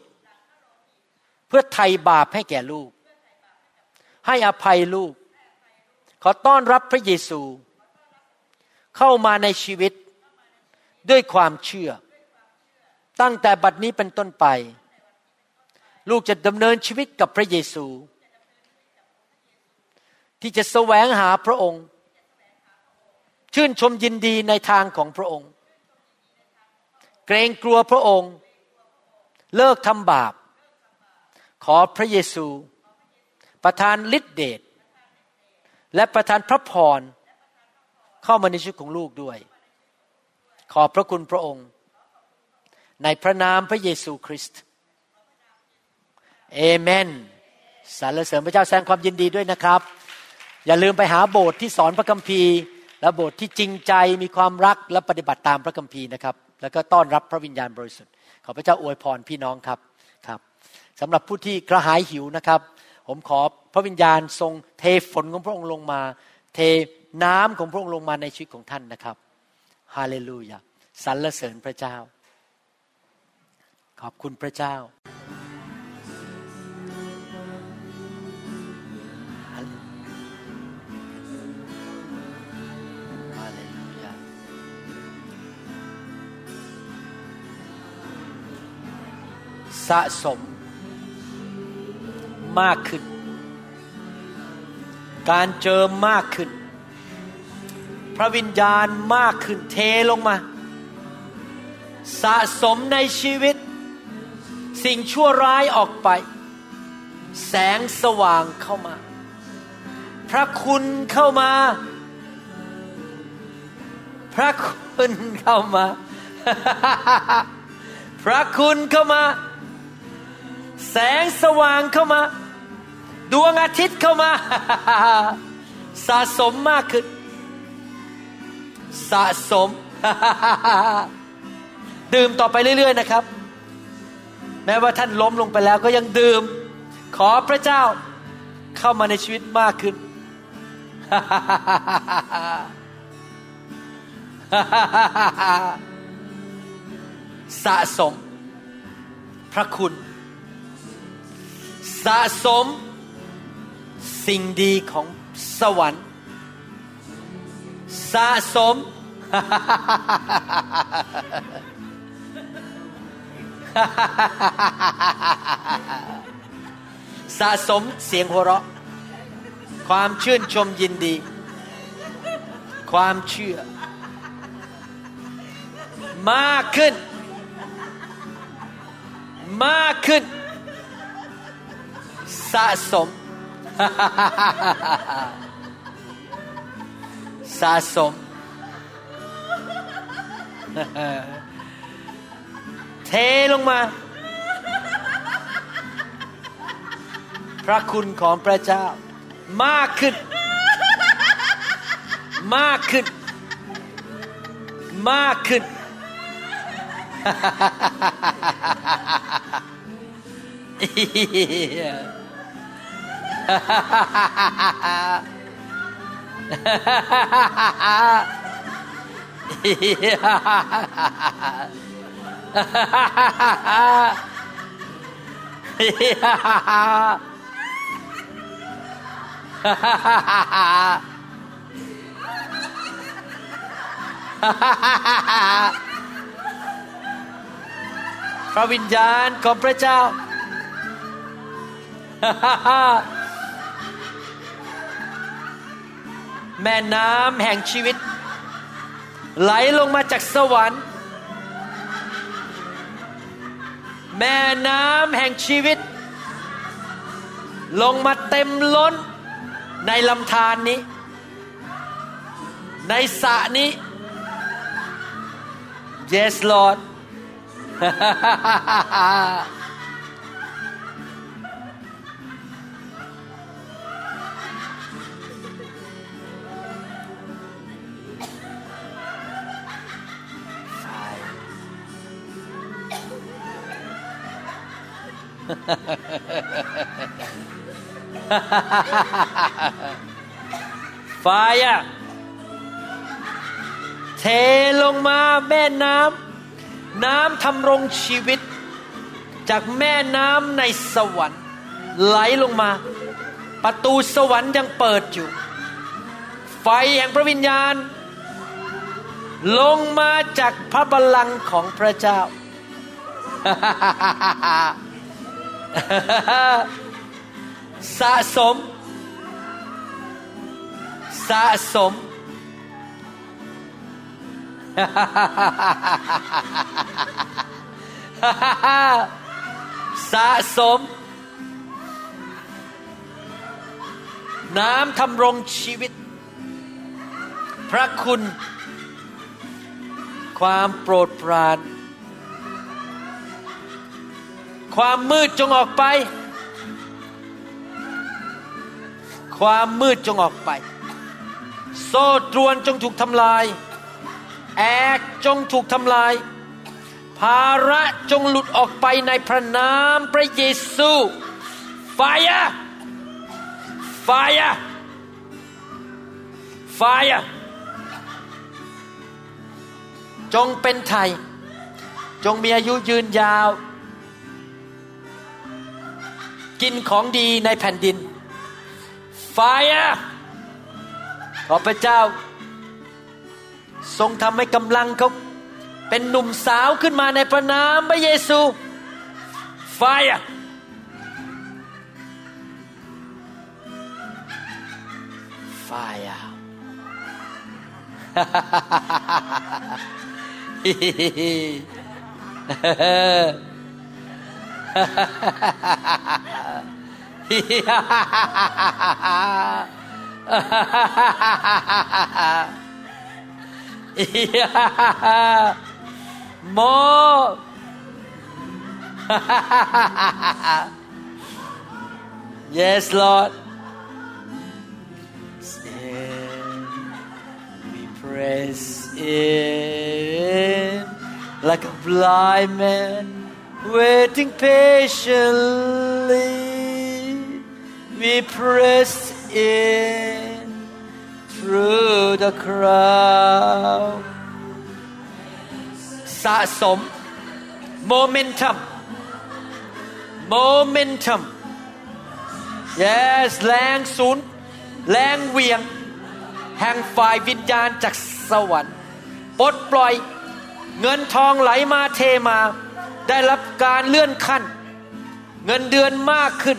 เพื่อไถ่บาปให้แก่ลูก ให้อภัยลูก ขอต้อนรับพระเยซู เข้ามาในชีวิตด้วยความเชื่อ ตั้งแต่บัดนี้เป็นต้นไป ลูกจะดำเนินชีวิตกับพระเยซู ที่จะแสวงหาพระองค์ ชื่นชมยินดีในทางของพระองค์ เกรงกลัวพระองค์ เลิกทำบาป ขอพระเยซู ประทานฤทธิเดชและประทานพระพร เข้ามาในชีวิตของลูกด้วย ขอบพระคุณพระองค์ ในพระนามพระเยซูคริสต์เอเมนสรรเสริญพระเจ้าแสดงความยินดีด้วยนะครับ อย่าลืมไปหาโบสถ์ที่สอนพระคัมภีร์ และโบสถ์ที่จริงใจมีความรักและปฏิบัติตามพระคัมภีร์นะครับ แล้วก็ต้อนรับพระวิญญาณบริสุทธิ์ขอพระเจ้าอวยพรพี่น้องครับครับสำหรับผู้ที่กระหายหิวนะครับ ผมขอพระวิญญาณทรงเทฝนของพระองค์ลงมา เท น้ำของพระองค์ลงมาในชีวิตของท่านนะครับฮาเลลูยาสรรเสริญพระเจ้า ขอบคุณพระเจ้าฮาเลลูยาสะสมมากขึ้น การเจอมากขึ้น พระวิญญาณมากขึ้นเทลงมา สะสมในชีวิต สิ่งชั่วร้ายออกไป แสงสว่างเข้ามา พระคุณเข้ามา พระคุณเข้ามา พระคุณเข้ามา แสงสว่างเข้ามา ดวงอาทิตย์เข้ามา สะสมมากขึ้น สะสม ดื่มต่อไปเรื่อย ๆ นะครับ แม้ว่าท่านล้มลงไปแล้วก็ยังดื่ม ขอพระเจ้าเข้ามาในชีวิตมากขึ้น สะสม พระคุณ สะสมสิ่งดีของสวรรค์ สะสม สะสมเสียงหัวเราะ ความชื่นชมยินดี ความเชื่อ มากขึ้น มากขึ้น สะสม สะสม เทลงมา พระคุณของพระเจ้า มากขึ้น มากขึ้น มากขึ้น พระวิญญาณของพระเจ้า แม่น้ำแห่งชีวิต ไหลลงมาจากสวรรค์ แม่น้ำแห่งชีวิต ลงมาเต็มล้นในลำธารนนี้ ในสระนี้ Yes Lord ไฟอะเทลงมาแม่น้ำน้ำทำรงชีวิต จากแม่น้ำในสวรรค์ ไหลลงมา ประตูสวรรค์ยังเปิดอยู่ ไฟแห่งพระวิญญาณ ลงมาจากพระบัลลังก์ของพระเจ้า สะสม สะสม สะสม น้ำทำรงชีวิต พระคุณ ความโปรดปราน ความมืดจงออกไป ความมืดจงออกไป โซ่ตรวนจงถูกทำลาย แอกจงถูกทำลาย ภาระจงหลุดออกไปในพระนามพระเยซูไฟอะไฟอะไฟอะจงเป็นไทย จงมีอายุยืนยาว กินของดีในแผ่นดินไฟอะขอพระเจ้า ทรงทำให้กำลังเขาเป็นหนุ่มสาวขึ้นมาในพระนามพระเยซูไฟอะไฟอะ More. (laughs) yes, Lord. In, we press in like a blind man waiting patiently. We press in through the crowd. สะสม momentum momentum yes แรงศูนย์แรงเวียง แห่งฝ่ายวิญญาณจากสวรรค์ปลดปล่อยเงินทองไหลมาเทมา ได้รับการเลื่อนขั้น เงินเดือนมากขึ้น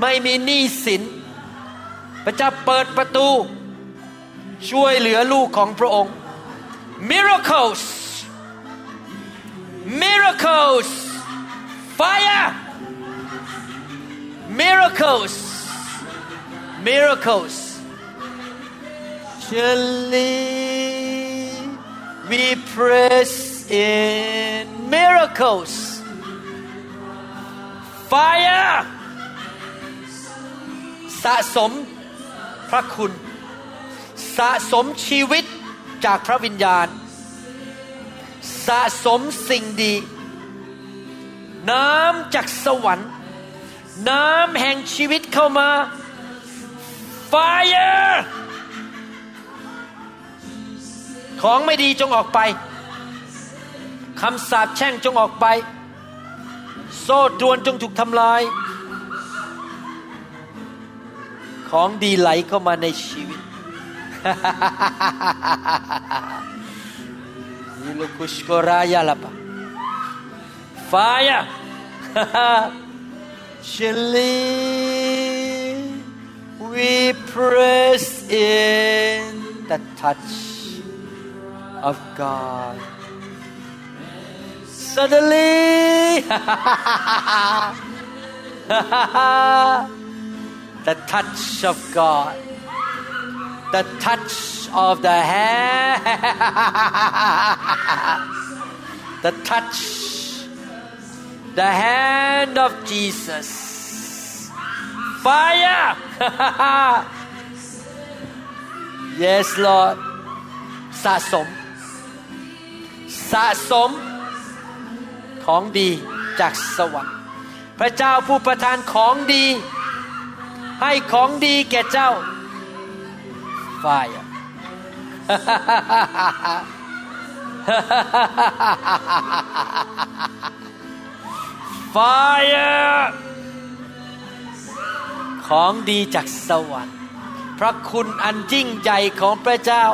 ไม่มีหนี้สิน พระเจ้าเปิดประตู ช่วยเหลือลูกของพระองค์ miracles miracles fire miracles miracles surely we press in miracles fire สะสมพระคุณ สะสมชีวิตจากพระวิญญาณ สะสมสิ่งดี น้ำจากสวรรค์ น้ำแห่งชีวิตเข้ามา Fire ของไม่ดีจงออกไปคำสาปแช่งจงออกไป โซ่ตรวนจงถูกทำลาย ของดีไหลเข้ามาในชีวิต Yulu kushkoraya lapa. Fire. Surely we press in the touch of God. Suddenly, (laughs) the touch of God, the touch of the hand, (laughs) the touch, the hand of Jesus. Fire! (laughs) yes, Lord. สะสม สะสมของดีจากสวรรค์ พระเจ้าผู้ประทานของดี ให้ของดีแก่เจ้า Fire. Fire ของดีจากสวรรค์ พระคุณอันยิ่งใหญ่ของพระเจ้า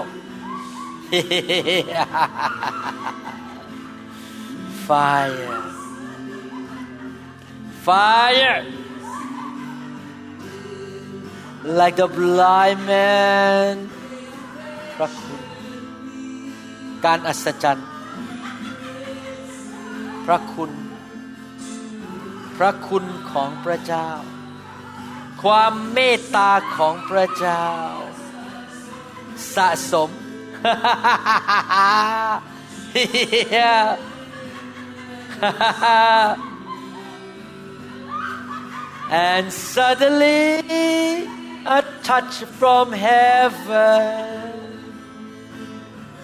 Fire Fire like the blind man พระคุณการอัศจรรย์ พระคุณ พระคุณของพระเจ้า ความเมตตาของพระเจ้า สะสม And suddenly a touch from heaven.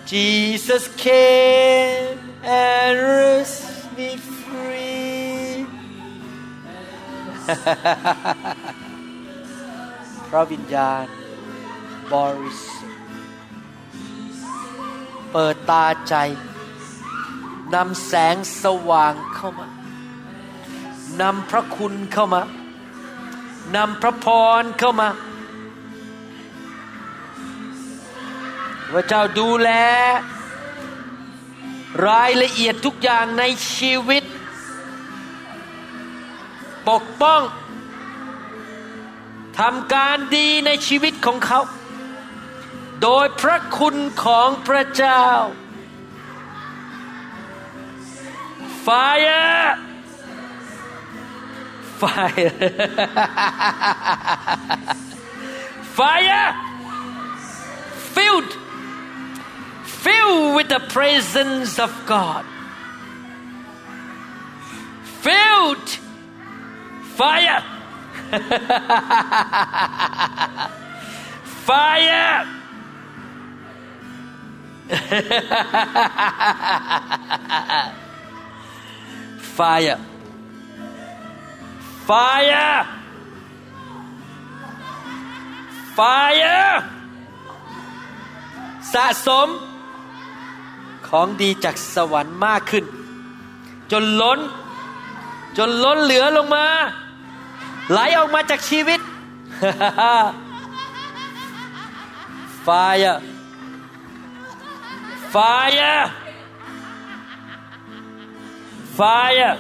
Jesus came and set me free. พระวิญญาณบริสุทธิ์เปิดตาใจ นำแสงสว่างเข้ามานำพระคุณเข้ามานำพระพรเข้ามาพระเจ้าดูแล รายละเอียดทุกอย่างในชีวิต ปกป้องทำการดีในชีวิตของเขา โดยพระคุณของพระเจ้า Fire! Fire. Fire! Filled. Filled with the presence of God. Filled. Fire. (laughs) Fire (laughs) Fire Fire Fire สะสม ของดีจากสวรรค์มากขึ้น จนล้น จนล้นเหลือลงมา ไหลออกมาจากชีวิต Fire Fire Fire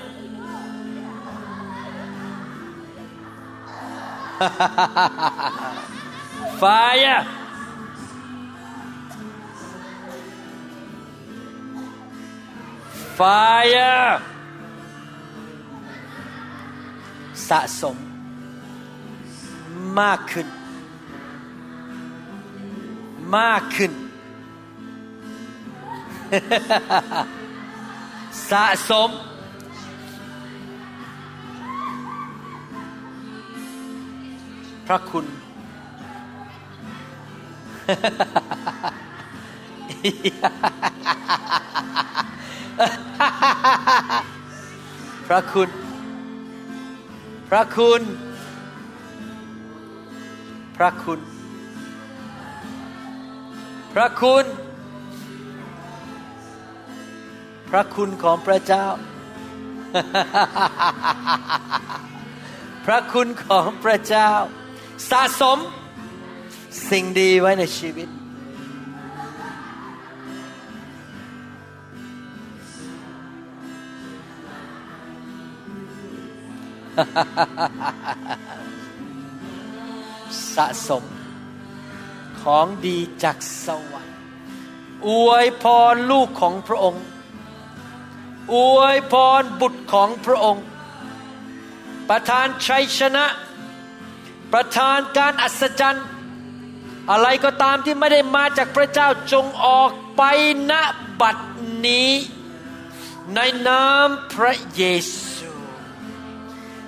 Fire fire สะสม มากขึ้น มากขึ้น สะสม พระคุณ พระคุณ พระคุณ พระคุณ พระคุณ พระคุณของพระเจ้า พระคุณของพระเจ้า สะสม สิ่งดีไว้ในชีวิต สะสม ของดีจากสวรรค์อวยพรลูกของพระองค์ อวยพรบุตรของพระองค์ ประทานชัยชนะ ประทานการอัศจรรย์อะไรก็ตามที่ไม่ได้มาจากพระเจ้าจงออกไปณบัดนี้ ในนามพระเยซู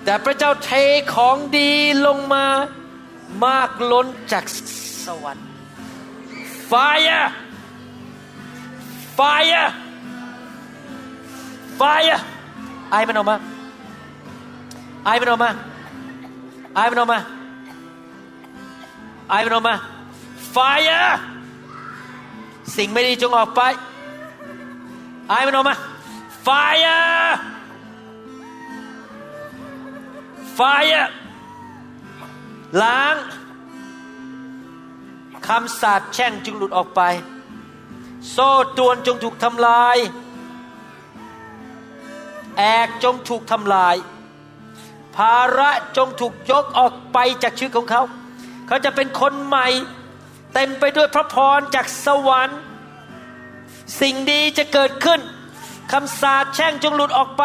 แต่พระเจ้าเทของดีลงมามากล้นจากสวรรค์ Fire Fire Fire ไอมันออกมาไอมันออกมาไอมันออกมาไอมันออกมา Fire สิ่งไม่ดีจงออกไปไอมันออกมา Fire Fire ล้างคำสาปแช่งจึงหลุดออกไป โซ่ตรวนจงถูกทำลาย แอกจงถูกทำลาย ภาระจงถูกยกออกไปจากชีวิตของเขา เขาจะเป็นคนใหม่ เต็มไปด้วยพระพรจากสวรรค์ สิ่งดีจะเกิดขึ้นคำสาปแช่งจงหลุดออกไป